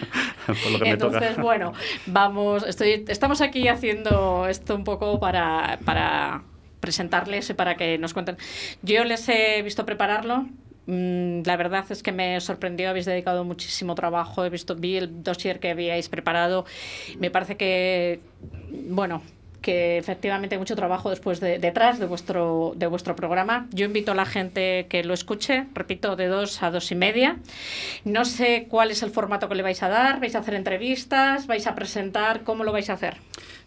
Por lo que me Entonces, bueno, vamos, estoy, estamos aquí haciendo esto un poco para, para presentarles para que nos cuenten. Yo les he visto prepararlo. Mm, La verdad es que me sorprendió, habéis dedicado muchísimo trabajo, he visto, vi el dossier que habíais preparado, me parece que, bueno, que efectivamente hay mucho trabajo después de, detrás de vuestro, de vuestro programa. Yo invito a la gente que lo escuche, repito, de dos a dos y media. No sé cuál es el formato que le vais a dar, vais a hacer entrevistas, vais a presentar, ¿cómo lo vais a hacer?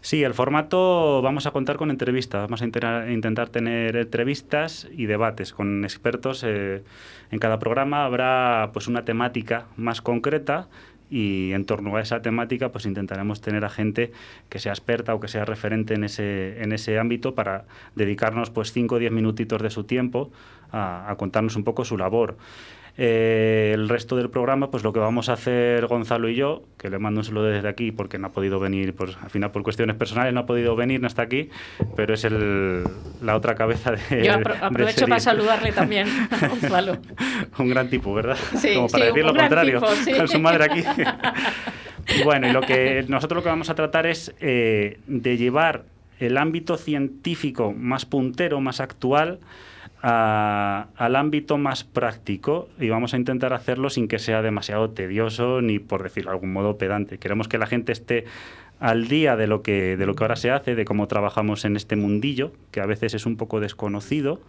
Sí, el formato vamos a contar con entrevistas. Vamos a intentar tener entrevistas y debates con expertos. eh, en cada programa habrá pues una temática más concreta y en torno a esa temática pues intentaremos tener a gente que sea experta o que sea referente en ese, en ese ámbito para dedicarnos pues 5 o 10 minutitos de su tiempo a, a contarnos un poco su labor. Eh, el resto del programa, pues lo que vamos a hacer Gonzalo y yo, que le mando un saludo desde aquí porque no ha podido venir, pues al final por cuestiones personales no ha podido venir, no está aquí, pero es el, la otra cabeza de. Yo apro- de aprovecho serie. para saludarle también, a Gonzalo. *laughs* un gran tipo, ¿verdad? Sí, *laughs* Como para sí, decir lo contrario, tipo, sí. con su madre aquí. *laughs* bueno, y lo que nosotros lo que vamos a tratar es eh, de llevar el ámbito científico más puntero, más actual, a- al ámbito más práctico y vamos a intentar hacerlo sin que sea demasiado tedioso ni por decirlo de algún modo pedante. Queremos que la gente esté al día de lo que de lo que ahora se hace, de cómo trabajamos en este mundillo, que a veces es un poco desconocido,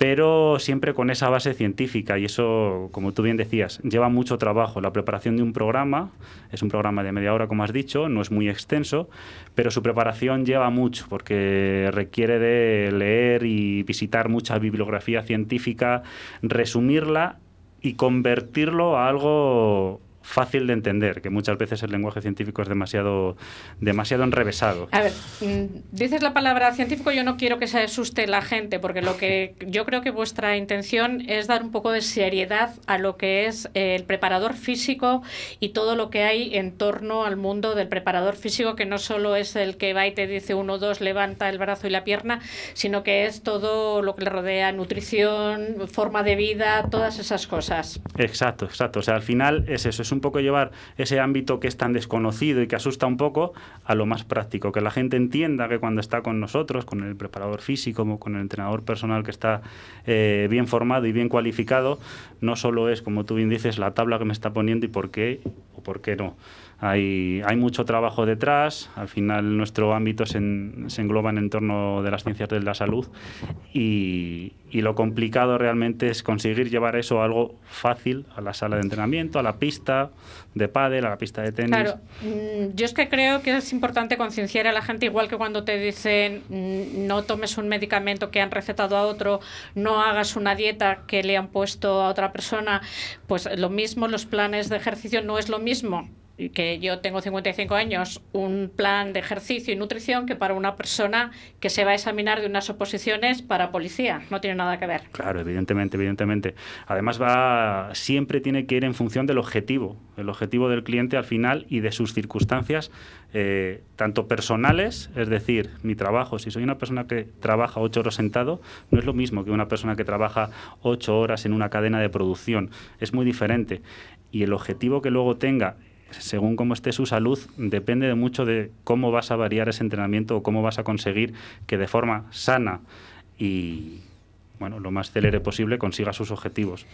pero siempre con esa base científica y eso, como tú bien decías, lleva mucho trabajo. La preparación de un programa es un programa de media hora, como has dicho, no es muy extenso, pero su preparación lleva mucho porque requiere de leer y visitar mucha bibliografía científica, resumirla y convertirlo a algo fácil de entender, que muchas veces el lenguaje científico es demasiado, demasiado enrevesado. A ver, mm, dices la palabra científico, yo no quiero que se asuste la gente, porque lo que yo creo que vuestra intención es dar un poco de seriedad a lo que es eh, el preparador físico y todo lo que hay en torno al mundo del preparador físico, que no solo es el que va y te dice uno, dos, levanta el brazo y la pierna, sino que es todo lo que le rodea, nutrición, forma de vida, todas esas cosas. Exacto, exacto. O sea, al final es eso, es un poco llevar ese ámbito que es tan desconocido y que asusta un poco a lo más práctico, que la gente entienda que cuando está con nosotros, con el preparador físico, con el entrenador personal que está eh, bien formado y bien cualificado, no solo es, como tú bien dices, la tabla que me está poniendo y por qué o por qué no. Hay, hay mucho trabajo detrás, al final nuestro ámbito se, en- engloba en el entorno de las ciencias de la salud. Y, lo complicado realmente es conseguir llevar eso a algo fácil a la sala de entrenamiento, a la pista de pádel, a la pista de tenis. Claro, mm, yo es que creo que es importante concienciar a la gente, igual que cuando te dicen mm, no tomes un medicamento que han recetado a otro, no hagas una dieta que le han puesto a otra persona, pues lo mismo, los planes de ejercicio no es lo mismo que yo tengo 55 años, un plan de ejercicio y nutrición que para una persona que se va a examinar de unas oposiciones para policía. No tiene nada que ver. Claro, evidentemente, evidentemente. Además va siempre tiene que ir en función del objetivo, el objetivo del cliente al final y de sus circunstancias, eh, tanto personales, es decir, mi trabajo. Si soy una persona que trabaja ocho horas sentado, no es lo mismo que una persona que trabaja ocho horas en una cadena de producción. Es muy diferente. Y el objetivo que luego tenga según cómo esté su salud, depende de mucho de cómo vas a variar ese entrenamiento o cómo vas a conseguir que de forma sana y bueno, lo más celere posible consiga sus objetivos.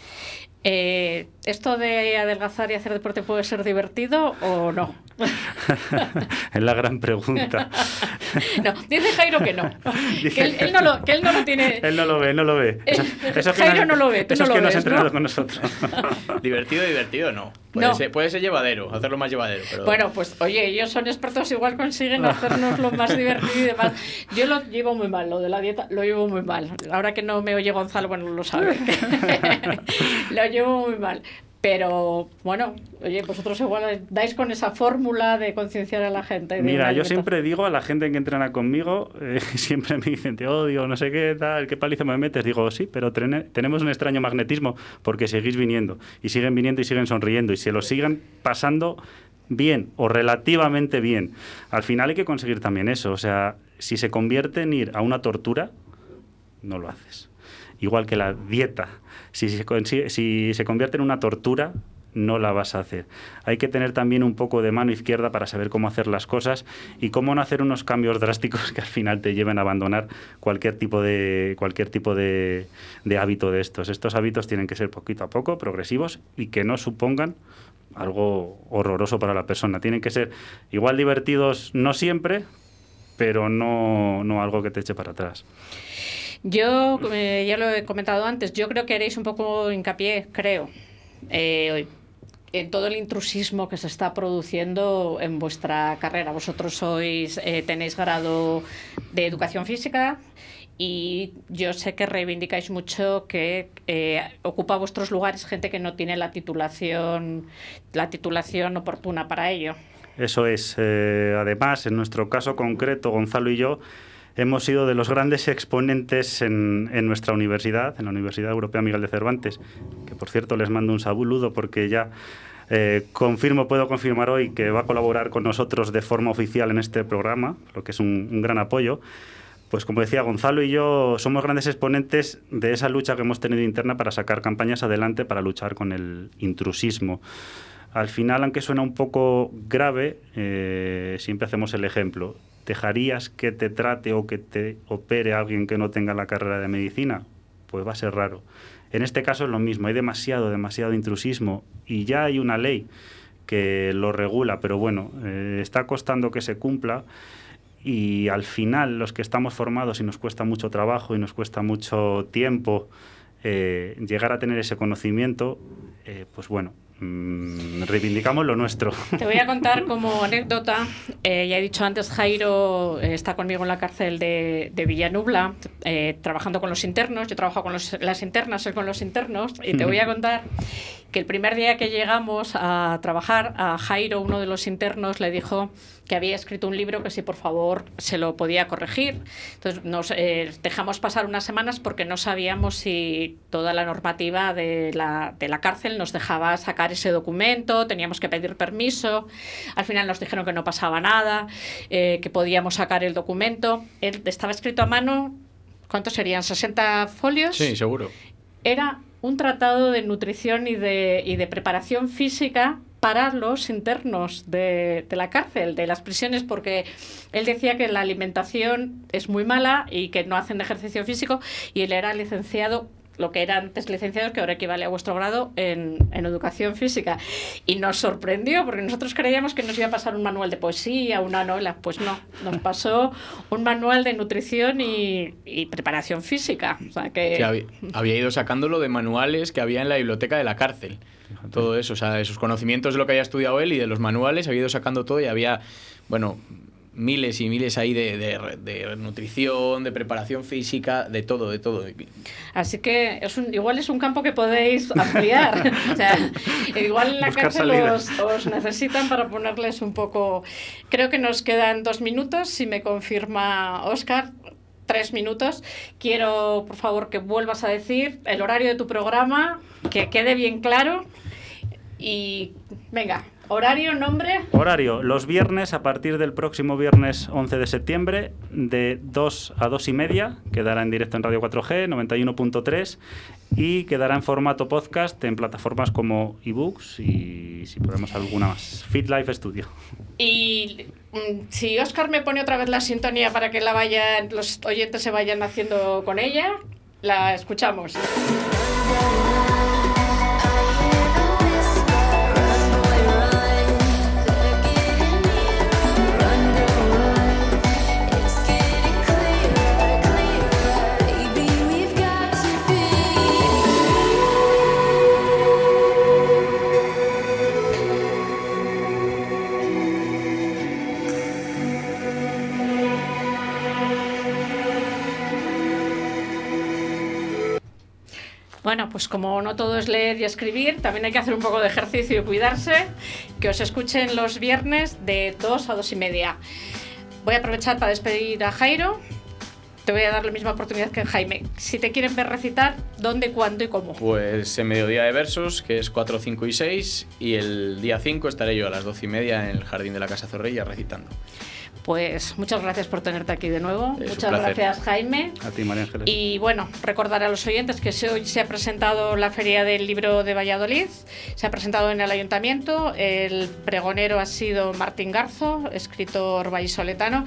Eh, ¿Esto de adelgazar y hacer deporte puede ser divertido o no? *laughs* es la gran pregunta. *laughs* no, dice Jairo que no. *laughs* Que él, él no, lo, que él no lo tiene. Él no lo ve, no lo ve. Eso, eso que Jairo no lo ve, tú eso no es que lo no has ves, entrenado ¿no? con nosotros. divertido, divertido no. Puede, No. Ser, puede ser llevadero, hacerlo más llevadero. Pero... Bueno, pues oye, ellos son expertos, igual consiguen hacernos lo más divertido y demás. Yo lo llevo muy mal, lo de la dieta lo llevo muy mal. Ahora que no me oye Gonzalo, bueno, lo sabe. lo llevo muy mal. Pero bueno, oye, vosotros igual dais con esa fórmula de concienciar a la gente. Mira, yo siempre digo a la gente que entrena conmigo, eh, *laughs* siempre me dicen, te odio, no sé qué, tal, qué paliza me metes. Digo, sí, pero trene- tenemos un extraño magnetismo porque seguís viniendo y siguen viniendo y siguen sonriendo y se lo siguen pasando bien o relativamente bien. Al final hay que conseguir también eso. O sea, si se convierte en ir a una tortura, no lo haces. Igual que la dieta. Si se, si se convierte en una tortura, no la vas a hacer. Hay que tener también un poco de mano izquierda para saber cómo hacer las cosas y cómo no hacer unos cambios *laughs* drásticos que al final te lleven a abandonar cualquier tipo de, cualquier tipo de, de hábito de estos. Estos hábitos tienen que ser poquito a poco, progresivos y que no supongan algo horroroso para la persona. Tienen que ser igual divertidos, no siempre, pero no, no algo que te eche para atrás. Yo, eh, ya lo he comentado antes, yo creo que haréis un poco hincapié, creo, eh, en todo el intrusismo que se está produciendo en vuestra carrera. Vosotros sois, eh, tenéis grado de educación física y yo sé que reivindicáis mucho que eh, ocupa vuestros lugares gente que no tiene la titulación, la titulación oportuna para ello. Eso es. eh, además, en nuestro caso concreto, Gonzalo y yo hemos sido de los grandes exponentes en, en nuestra universidad, en la Universidad Europea Miguel de Cervantes, que por cierto les mando un saludo porque ya eh, confirmo, puedo confirmar hoy que va a colaborar con nosotros de forma oficial en este programa, lo que es un, un gran apoyo. Pues como decía, Gonzalo y yo somos grandes exponentes de esa lucha que hemos tenido interna para sacar campañas adelante para luchar con el intrusismo. Al final, aunque suena un poco grave, eh, siempre hacemos el ejemplo. ¿Dejarías que te trate o que te opere alguien que no tenga la carrera de medicina? Pues va a ser raro. En este caso es lo mismo, hay demasiado, demasiado intrusismo y ya hay una ley que lo regula, pero bueno, eh, está costando que se cumpla y al final los que estamos formados y nos cuesta mucho trabajo y nos cuesta mucho tiempo eh, llegar a tener ese conocimiento, eh, pues bueno, mm, reivindicamos lo nuestro. Te voy a *laughs* contar como anécdota, eh, ya he dicho antes, Jairo eh, está conmigo en la cárcel de, de Villanubla, eh, trabajando con los internos, yo trabajo con los- las internas, él con los internos, y te voy a contar que el primer día que llegamos a trabajar, a Jairo, uno de los internos, le dijo que había escrito un libro que si por favor se lo podía corregir. Entonces nos eh, dejamos pasar unas semanas porque no sabíamos si toda la normativa de la, de la cárcel nos dejaba sacar ese documento, teníamos que pedir permiso. Al final nos dijeron que no pasaba nada, eh, que podíamos sacar el documento. Él estaba escrito a mano, ¿cuántos serían? ¿60 folios? Sí, seguro. era un tratado de nutrición y de, y de preparación física para los internos de, de la cárcel, de las prisiones, porque él decía que la alimentación es muy mala y que no hacen ejercicio físico, y él era licenciado lo que era antes licenciado, que ahora equivale a vuestro grado en, en educación física. Y nos sorprendió, porque nosotros creíamos que nos iba a pasar un manual de poesía, una novela. Pues no, nos pasó un manual de nutrición y, y preparación física. O sea que... Que había, había ido sacándolo de manuales que había en la biblioteca de la cárcel. Todo eso, o sea, de sus conocimientos de lo que había estudiado él y de los manuales, había ido sacando todo y había, bueno, miles y miles ahí de, de- de nutrición, de preparación física, de todo, de todo. Así que es un, igual es un campo que podéis ampliar. *laughs* o sea, igual en la Buscar cárcel os, os necesitan para ponerles un poco... Creo que nos quedan dos minutos, si me confirma Oscar. Tres minutos. Quiero, por favor, que vuelvas a decir el horario de tu programa, que quede bien claro. Y venga, horario, nombre. Horario, los viernes a partir del próximo viernes 11 de septiembre de 2 a 2 y media, quedará en directo en Radio 4G 91.3 y quedará en formato podcast en plataformas como ebooks y si ponemos alguna más. Fit Life Studio. Y mm, si Oscar me pone otra vez la sintonía para que la vayan, los oyentes se vayan haciendo con ella, la escuchamos. Bueno, pues como no todo es leer y escribir, también hay que hacer un poco de ejercicio y cuidarse. Que os escuchen los viernes de 2 a 2 y media. Voy a aprovechar para despedir a Jairo. Te voy a dar la misma oportunidad que Jaime. Si te quieren ver recitar, ¿dónde, cuándo y cómo? Pues en mediodía de versos, que es 4, 5 y 6, y el día 5 estaré yo a las 12 y media en el jardín de la Casa Zorrilla recitando. Pues muchas gracias por tenerte aquí de nuevo. Es muchas gracias, Jaime. A ti, María Ángeles. Y bueno, recordar a los oyentes que hoy se ha presentado la Feria del Libro de Valladolid, se ha presentado en el Ayuntamiento, el pregonero ha sido Martín Garzo, escritor vallisoletano,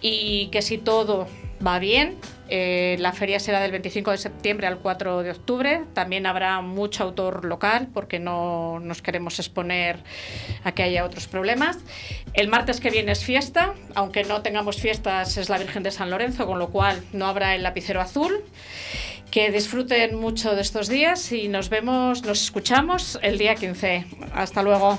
y que si todo va bien, eh, la feria será del 25 de septiembre al 4 de octubre, también habrá mucho autor local porque no nos queremos exponer a que haya otros problemas. El martes que viene es fiesta, aunque no tengamos fiestas es la Virgen de San Lorenzo, con lo cual no habrá el lapicero azul. Que disfruten mucho de estos días y nos vemos, nos escuchamos el día 15. Hasta luego.